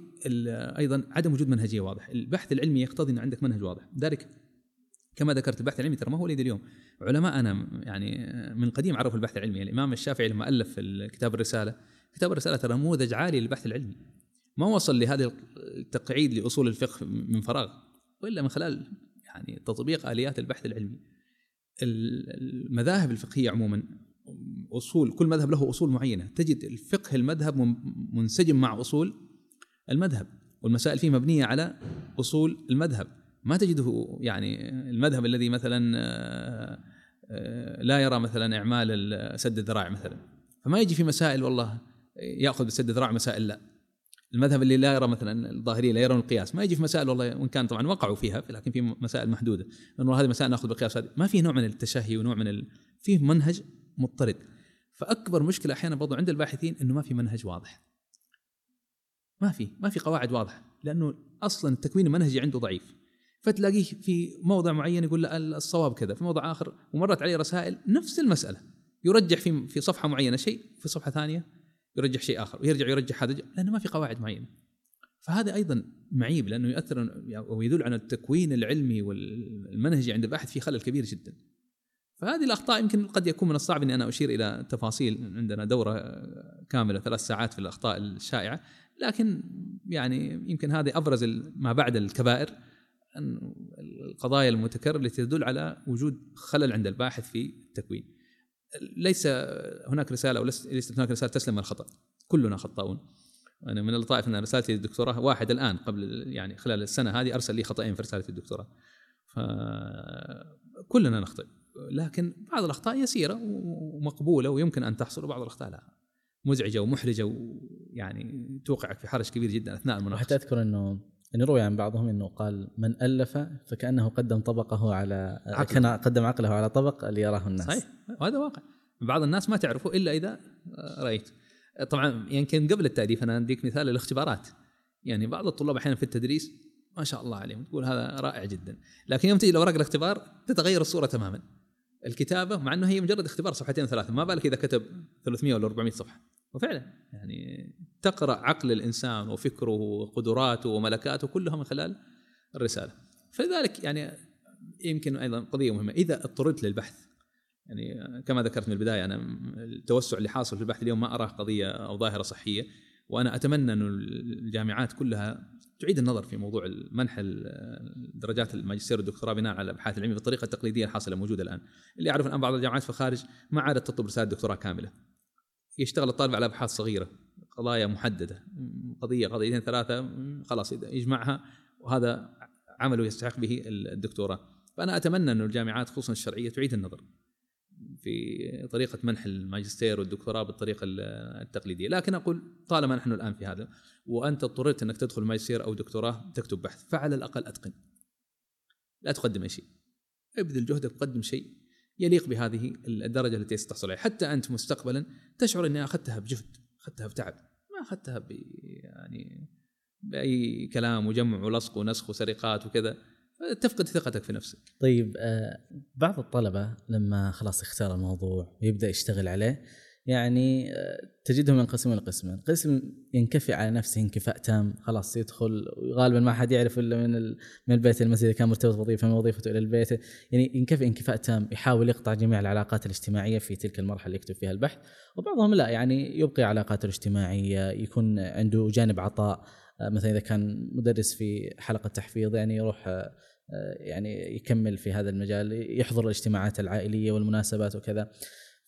أيضا عدم وجود منهجية واضحة. البحث العلمي يقتضي أن عندك منهج واضح. ذلك كما ذكرت البحث العلمي ترى ما هو وليد اليوم؟ علماءنا يعني من قديم عرفوا البحث العلمي الإمام الشافعي لما ألف كتاب الرسالة كتاب الرسالة ترى نموذج عالي للبحث العلمي. ما وصل لهذا التقعيد لأصول الفقه من فراغ وإلا من خلال يعني تطبيق آليات البحث العلمي. المذاهب الفقهية عموما أصول كل مذهب له أصول معينة. تجد الفقه المذهب منسجم مع أصول المذهب والمسائل فيه مبنية على أصول المذهب. ما تجده يعني المذهب الذي مثلا آه، لا يرى مثلا إعمال سد الذراع مثلا. فما يجي في مسائل والله يأخذ بسد الذراع مسائل لا. المذهب اللي لا يرى مثلا الظاهرية لا يرون القياس. ما يجي في مسائل والله وان كان طبعا وقعوا فيها لكن في مسائل محدودة. انه هذه مسائل نأخذ بالقياس هذه. ما في نوع من التشهي ونوع من ال... فيه منهج مضطرد. فأكبر مشكلة أحيانا برضو عند الباحثين إنه ما في منهج واضح. ما في ما في قواعد واضحة. لأنه أصلا التكوين المنهجي عنده ضعيف. فتلاقيه في موضع معين يقول لا الصواب كذا في موضع آخر ومرت عليه رسائل نفس المسألة يرجح في في صفحة معينة شيء في صفحة ثانية يرجح شيء آخر ويرجع يرجح هذا لأنه ما في قواعد معينة. فهذا أيضا معيب لأنه يؤثر ويدل على التكوين العلمي والمنهجي عند الباحث في خلل كبير جدا. فهذه الأخطاء يمكن قد يكون من الصعب إني أنا أشير إلى تفاصيل عندنا دورة كاملة ثلاث ساعات في الأخطاء الشائعة لكن يعني يمكن هذه أبرز ما بعد الكبائر. القضايا المتكررة التي تدل على وجود خلل عند الباحث في التكوين. ليس هناك رسالة أو ليست هناك رسالة تسلم من الخطأ. كلنا خطاؤون. أنا من اللطائف أن رسالتي للدكتوراه واحد الآن قبل يعني خلال السنة هذه أرسل لي خطأين في رساله الدكتوراه فكلنا نخطئ. لكن بعض الأخطاء يسيرة ومقبولة ويمكن أن تحصل وبعض الأخطاء لا. مزعجة ومحرجة ويعني توقعك في حرج كبير جدا أثناء المناقشة. حتى أذكر إنه انه روي عن بعضهم إنه قال من ألف فكأنه قدم طبقه على عقل. كان قدم عقله على طبق ليراه الناس. صحيح وهذا واقع. بعض الناس ما تعرفه إلا إذا رأيت. طبعا يمكن قبل التأليف أنا أديك مثال الاختبارات. يعني بعض الطلاب أحيانا في التدريس ما شاء الله عليهم تقول هذا رائع جدا لكن يوم تجي لاوراق الاختبار تتغير الصورة تماما الكتابة مع إنه هي مجرد اختبار صفحتين ثلاثة ما بالك إذا كتب 300 ولا 400 صفحة وفعلا يعني تقرأ عقل الإنسان وفكره وقدراته وملكاته كلها من خلال الرسالة. فلذلك يعني يمكن أيضا قضية مهمة. إذا اضطررت للبحث يعني كما ذكرت من البداية أنا التوسع اللي حاصل في البحث اليوم ما أراه قضية أو ظاهرة صحية وأنا أتمنى انه الجامعات كلها تعيد النظر في موضوع منح درجات الماجستير والدكتوراه بناء على الأبحاث العلمية بالطريقة التقليدية الحاصلة موجوده الآن. اللي اعرف الان بعض الجامعات في الخارج ما عادت تطلب رسالة دكتوراه كاملة. يشتغل الطالب على أبحاث صغيرة قضايا محددة قضية قضيتين ثلاثة خلاص يجمعها وهذا عمله يستحق به الدكتوراه فأنا أتمنى انه الجامعات خصوصا الشرعية تعيد النظر في طريقة منح الماجستير والدكتوراه بالطريقة التقليدية، لكن أقول طالما نحن الآن في هذا وأنت اضطريت أنك تدخل ماجستير أو دكتوراه تكتب بحث، فعلى الأقل أتقن. لا تقدم أي شيء. ابذل جهدك وقدم شيء يليق بهذه الدرجة التي ستحصل عليها، حتى أنت مستقبلا تشعر إني أخذتها بجهد، أخذتها بتعب، ما أخذتها ب يعني بأي كلام وجمع ولصق ونسخ وسرقات وكذا. تفقد ثقتك في نفسك. طيب آه، بعض الطلبة لما خلاص يختار الموضوع ويبدأ يشتغل عليه يعني آه، تجدهم ينقسمون لقسمين، قسم ينكفي على نفسه انكفاء تام خلاص يدخل غالبا ما حد يعرف إلا من من البيت المسجد اذا كان مرتبط وظيفه من وظيفته إلى البيت. يعني ينكفي انكفاء تام يحاول يقطع جميع العلاقات الاجتماعية في تلك المرحلة اللي يكتب فيها البحث. وبعضهم لا يعني يبقي علاقاته الاجتماعية يكون عنده جانب عطاء. آه، مثلا إذا كان مدرس في حلقة تحفيظ يعني يروح آه، يعني يكمل في هذا المجال يحضر الاجتماعات العائلية والمناسبات وكذا.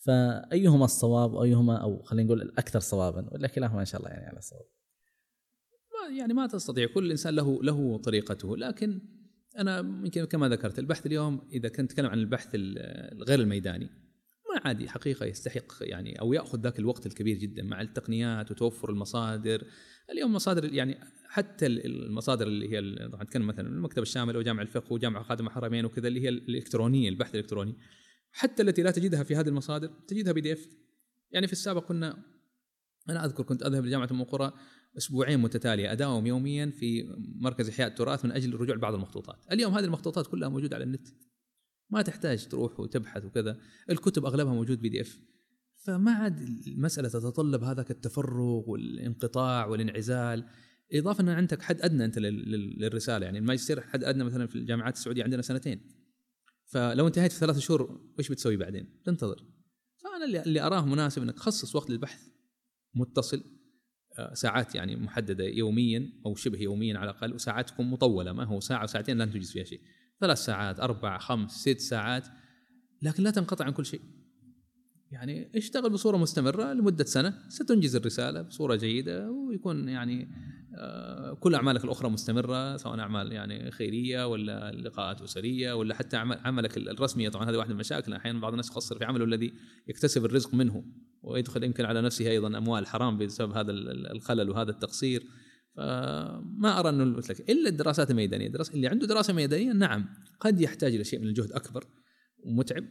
فأيهما الصواب وأيهما أو خلينا نقول الأكثر صوابا؟ ولا كلاهما إن شاء الله يعني على الصواب. يعني ما تستطيع كل إنسان له له طريقته. لكن أنا يمكن كما ذكرت البحث اليوم إذا كنت اتكلم عن البحث الغير الميداني ما عادي حقيقة يستحق يعني أو يأخذ ذاك الوقت الكبير جدا مع التقنيات وتوفر المصادر. اليوم مصادر يعني حتى المصادر اللي هي طبعا نتكلم مثلا المكتب الشامل وجامع الفقه وجامع خادم الحرمين وكذا اللي هي الإلكترونية البحث الإلكتروني. حتى التي لا تجدها في هذه المصادر تجدها بي دي إف يعني في السابق كنا أنا أذكر كنت أذهب لجامعة أم قرى أسبوعين متتالية اداوم يوميا في مركز إحياء التراث من أجل الرجوع لبعض المخطوطات، اليوم هذه المخطوطات كلها موجودة على النت. ما تحتاج تروح وتبحث وكذا، الكتب أغلبها موجود PDF. فما عاد المسألة تتطلب هذاك التفرغ والانقطاع والانعزال، إضافة إن عندك حد أدنى أنت للرسالة يعني الماجستير حد أدنى مثلا في الجامعات السعودية عندنا سنتين. فلو انتهيت في ثلاث شهور وش بتسوي بعدين؟ تنتظر. فأنا اللي أراه مناسب إنك تخصص وقت للبحث متصل آه، ساعات يعني محددة يوميا أو شبه يوميا على الأقل وساعات تكون مطولة ما هو ساعة وساعتين لا تنجز فيها شيء ثلاث ساعات أربع خمس ست ساعات لكن لا تنقطع عن كل شيء يعني اشتغل بصورة مستمرة لمدة سنة ستنجز الرسالة بصورة جيدة ويكون يعني آه، كل أعمالك الأخرى مستمرة سواء أعمال يعني خيرية ولا لقاءات أسرية ولا حتى عملك الرسمي طبعا هذه واحدة من المشاكل. أحيانا بعض الناس يقصر في عمله الذي يكتسب الرزق منه ويدخل يمكن على نفسه أيضا أموال حرام بسبب هذا الخلل وهذا التقصير. فما أرى أنه إلا الدراسات الميدانية. الدراسة اللي عنده دراسة ميدانية نعم قد يحتاج إلى شيء من الجهد أكبر. ومتعب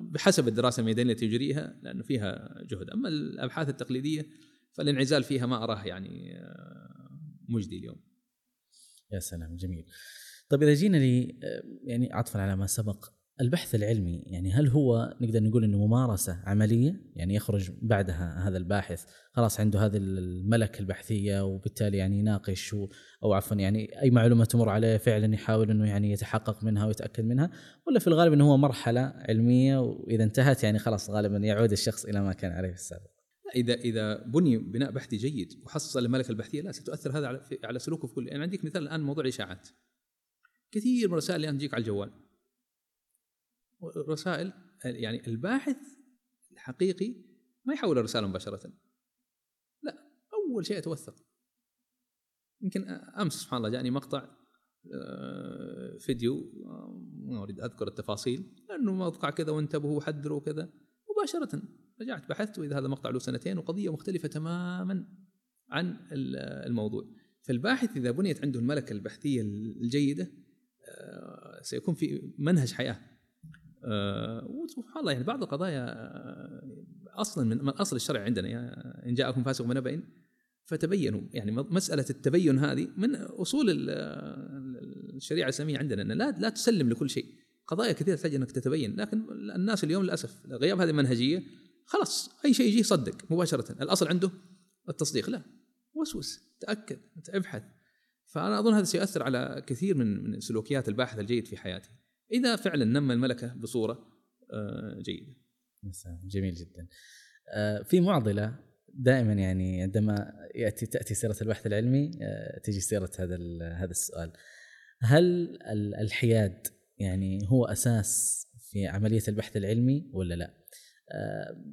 بحسب الدراسة الميدانية التي يجريها لأنه فيها جهد. أما الأبحاث التقليدية فالانعزال فيها ما أراه يعني مجدي اليوم. يا سلام جميل. طيب إذا جينا لي يعني عطفا على ما سبق البحث العلمي يعني هل هو نقدر نقول إنه ممارسة عملية يعني يخرج بعدها هذا الباحث خلاص عنده هذه الملكة البحثية وبالتالي يعني يناقش أو عفوا يعني أي معلومة تمر عليه فعلا يحاول إنه يعني يتحقق منها ويتأكد منها ولا في الغالب إنه هو مرحلة علمية وإذا انتهت يعني خلاص غالبا يعود الشخص إلى ما كان عليه في السابق. اذا إذا بني بناء بحثي جيد وحصل الملكه البحثية لا ستؤثر هذا على سلوكه في كل يعني عندك مثال الآن موضوع الاشاعات. كثير من الرسائل الان تجيك على الجوال رسائل يعني الباحث الحقيقي ما يحول الرسالة مباشرة. لا أول شيء أتوثق. يمكن أمس سبحان الله جاني مقطع آه، فيديو ما أريد أذكر التفاصيل لأنه موقع كذا وانتبهوا وحذروا وكذا. مباشرة رجعت بحثت وإذا هذا مقطع له سنتين وقضية مختلفة تماما عن الموضوع. فالباحث إذا بنيت عنده الملكة البحثية الجيدة آه، سيكون في منهج حياة. آه، وسبحان الله يعني بعض القضايا آه، أصلا من أصل الشرع عندنا يعني إن جاءكم فاسق بنبأ فتبينوا. يعني مسألة التبين هذه من أصول الشريعة الإسلامية عندنا ان لا لا تسلم لكل شيء. قضايا كثيرة تحتاج إنك تتبين لكن الناس اليوم للأسف غياب هذه المنهجيه خلاص أي شيء يجي صدق مباشرة. الأصل عنده التصديق لا وسوس تأكد ابحث. فأنا أظن هذا سيؤثر على كثير من من سلوكيات الباحث الجيد في حياته. إذا فعلا نمى الملكة بصورة آه، جيدة. جميل جدا. آه، في معضلة دائما يعني عندما يأتي تأتي سيرة البحث العلمي آه، تجي سيرة هذا هذا السؤال. هل الحياد يعني هو أساس في عملية البحث العلمي ولا لا؟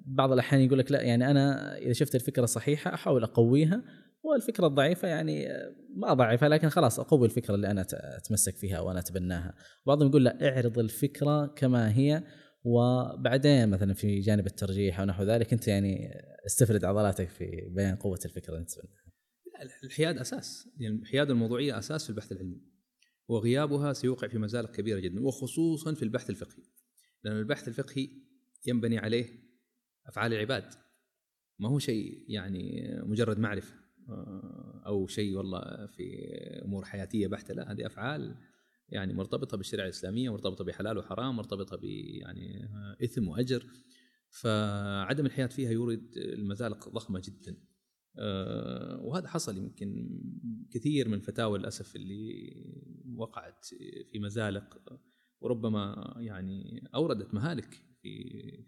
بعض الأحيان يقول لك لا يعني أنا إذا شفت الفكرة صحيحة أحاول أقويها والفكرة الضعيفة يعني ما اضعفها لكن خلاص أقوي الفكرة اللي أنا أتمسك فيها وأنا أتبناها. بعضهم يقول لا اعرض الفكرة كما هي وبعدين مثلا في جانب الترجيح أو نحو ذلك أنت يعني استفرد عضلاتك في بيان قوة الفكرة اللي أنت الحياد أساس. يعني الحياد الموضوعية أساس في البحث العلمي وغيابها سيوقع في مزالق كبيرة جدا وخصوصا في البحث الفقهي. لأن البحث الفقهي ينبني عليه أفعال العباد ما هو شيء يعني مجرد معرفة. آه، أو شيء والله في أمور حياتية بحتة. لا هذه أفعال يعني مرتبطة بالشريعة الإسلامية مرتبطة بحلال وحرام مرتبطة ب يعني إثم وأجر. فعدم الحياة فيها يورد المزالق ضخمة جدا. آه، وهذا حصل يمكن كثير من الفتاوى للأسف اللي وقعت في مزالق. وربما يعني أوردت مهالك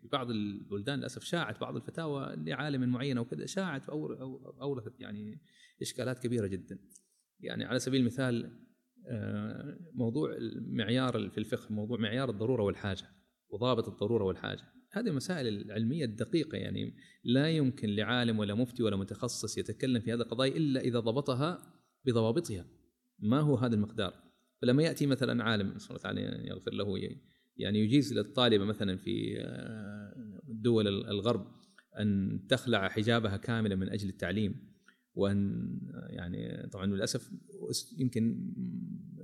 في بعض البلدان للأسف شاعت بعض الفتاوى لعالم معين أو كذا شاعت أو أورثت يعني إشكالات كبيرة جدا. يعني على سبيل المثال آه، موضوع المعيار في الفقه موضوع معيار الضرورة والحاجة وضابط الضرورة والحاجة. هذه المسائل العلمية الدقيقة يعني لا يمكن لعالم ولا مفتي ولا متخصص يتكلم في هذه القضايا إلا إذا ضبطها بضوابطها. ما هو هذا المقدار؟ فلما يأتي مثلا عالم صلى الله يغفر له يعني يجيز للطالبة مثلا في آه، دول الغرب أن تخلع حجابها كاملا من أجل التعليم وأن يعني طبعا للأسف يمكن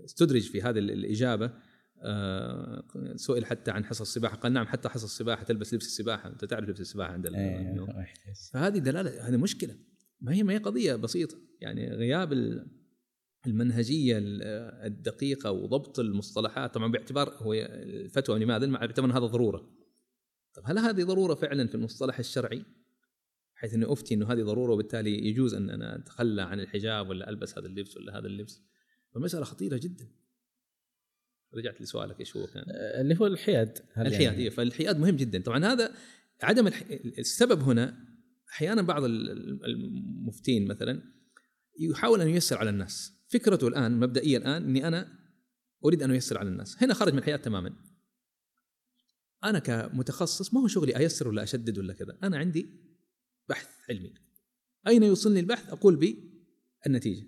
استدرج في هذه الإجابة آه، سئل حتى عن حصص السباحة قال نعم حتى حصص السباحة تلبس لبس السباحة أنت تعرف لبس السباحة عند أيه فهذه دلالة هذه مشكلة ما هي ما هي قضية بسيطة يعني غياب المنهجية الدقيقة وضبط المصطلحات. طبعا باعتبار هو الفتوى لماذا؟ باعتبار هذا ضرورة. طب هل هذه ضرورة فعلا في المصطلح الشرعي؟ حيث إني أفتي إنه هذه ضرورة وبالتالي يجوز أن أنا أتخلى عن الحجاب ولا ألبس هذا اللبس ولا هذا اللبس؟ فمسألة خطيرة جدا. رجعت لسؤالك إيش هو كان؟ آه، اللي هو الحياد. الحياد يعني... فالحياد مهم جدا. طبعا هذا عدم الح... السبب هنا أحيانا بعض المفتين مثلا يحاول أن ييسر على الناس. فكرته الآن مبدئيا الآن إني أنا أريد أن أيسر على الناس. هنا خرج من الحياد تماما. أنا كمتخصص ما هو شغلي أيسر ولا أشدد ولا كذا؟ أنا عندي بحث علمي. أين يوصلني البحث؟ أقول بالنتيجة.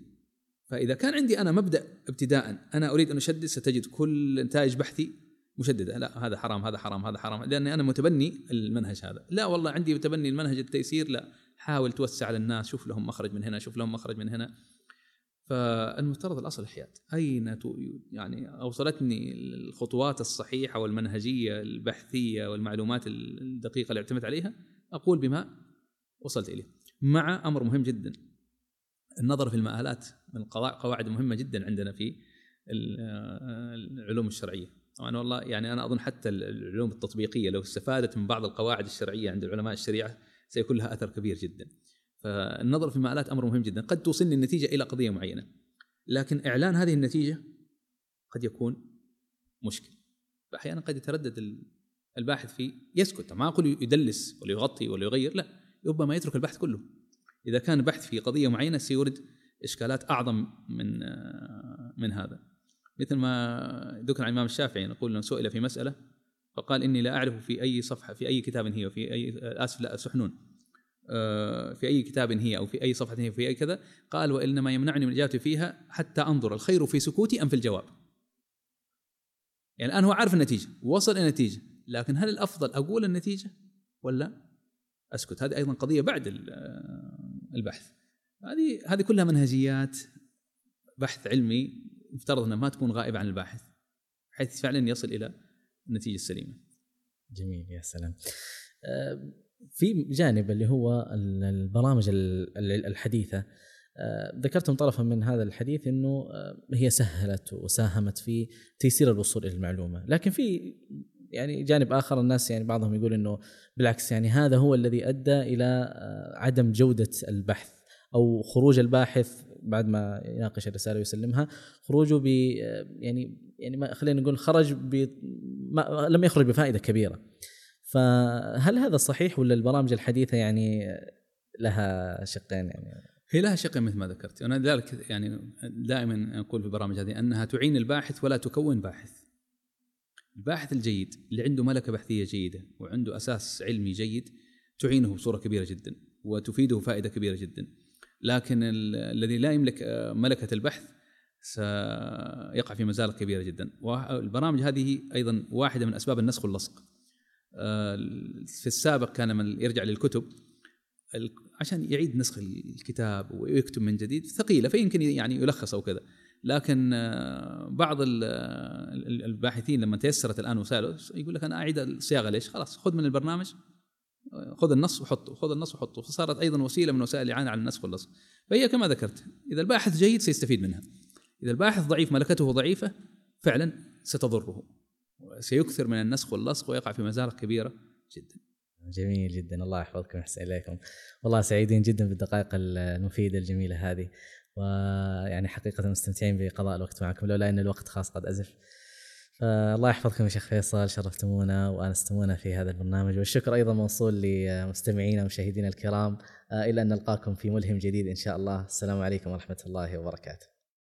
فإذا كان عندي أنا مبدأ ابتداء أنا أريد أن أشدد ستجد كل نتائج بحثي مشددة. لا هذا حرام هذا حرام هذا حرام لأني أنا متبني المنهج هذا. لا والله عندي متبني المنهج التيسير لا. حاول توسع على الناس شوف لهم مخرج من هنا شوف لهم مخرج من هنا. فالمفترض الأصل الحياد. أين يعني أوصلتني الخطوات الصحيحة والمنهجية البحثية والمعلومات الدقيقة اللي اعتمدت عليها؟ أقول بما وصلت إليه. مع أمر مهم جدا. النظر في المآلات من قواعد مهمة جدا عندنا في العلوم الشرعية. طبعا والله يعني أنا أظن حتى العلوم التطبيقية لو استفادت من بعض القواعد الشرعية عند علماء الشريعة سيكون لها أثر كبير جدا. فالنظر في المآلات أمر مهم جدا. قد توصلني النتيجة إلى قضية معينة. لكن إعلان هذه النتيجة قد يكون مشكل. فاحيانا قد يتردد الباحث في يسكت. ما أقول يدلس ولا يغطي ولا يغير لا. ربما يترك البحث كله. إذا كان بحث في قضية معينة سيورد إشكالات أعظم من من هذا. مثل ما ذكر عن الإمام الشافعي يقول إنه سئل في مسألة فقال إني لا أعرف في أي صفحة في أي كتاب هي وفي أي اسف لا سحنون آه، في أي كتاب هي أو في أي صفحة هي في أي كذا. قال وإنما يمنعني من الاجابه فيها حتى أنظر الخير في سكوتي أم في الجواب. يعني الآن هو عارف النتيجة وصل إلى النتيجة لكن هل الأفضل أقول النتيجة ولا أسكت؟ هذه أيضا قضية بعد البحث. هذه هذه كلها منهجيات بحث علمي يفترض أنها ما تكون غائبة عن الباحث بحيث فعلا يصل إلى النتيجة السليمة. جميل يا سلام. آه، في جانب اللي هو البرامج الحديثة آه، ذكرتم طرفا من هذا الحديث إنه آه، هي سهلت وساهمت في تيسير الوصول إلى المعلومة، لكن في يعني جانب آخر الناس يعني بعضهم يقول إنه بالعكس يعني هذا هو الذي أدى إلى عدم جودة البحث أو خروج الباحث بعد ما يناقش الرسالة ويسلمها خروجه ب يعني يعني ما خلينا نقول خرج ب لم يخرج بفائدة كبيرة. فهل هذا صحيح ولا البرامج الحديثة يعني لها شقين يعني؟ هي لها شقين مثل ما ذكرت. أنا لذلك يعني دائما أقول في البرامج هذه أنها تعين الباحث ولا تكون باحث. الباحث الجيد اللي عنده ملكة بحثية جيدة وعنده أساس علمي جيد تعينه بصورة كبيرة جدا وتفيده فائده كبيرة جدا. لكن الذي لا يملك ملكة البحث سيقع في مزالق كبيره جدا. والبرامج هذه أيضا واحدة من أسباب النسخ واللصق. آه، في السابق كان من يرجع للكتب. عشان يعيد نسخ الكتاب ويكتب من جديد ثقيلة فيمكن يعني يلخص أو كذا. لكن آه، بعض الباحثين لما تيسرت الآن وسائل يقول لك أنا أعيد الصياغة ليش؟ خلاص خذ من البرنامج خذ النص وحطه خذ النص وحطه فصارت أيضا وسيلة من وسائل الإعانة على النسخ واللصق فهي كما ذكرت إذا الباحث جيد سيستفيد منها إذا الباحث ضعيف ملكته ضعيفة فعلا ستضره سيكثر من النسخ واللصق ويقع في مزالق كبيرة جدا. جميل جدا الله يحفظكم ويحسن اليكم. والله سعيدين جدا بالدقائق المفيدة الجميلة هذه ويعني حقيقة مستمتعين بقضاء الوقت معكم لولا أن الوقت خاص قد أزف. فالله يحفظكم يا شيخ فيصل شرفتمونا وأنستمونا في هذا البرنامج والشكر أيضا موصول لمستمعينا ومشاهدينا الكرام إلى أن نلقاكم في ملهم جديد إن شاء الله السلام عليكم ورحمة الله وبركاته.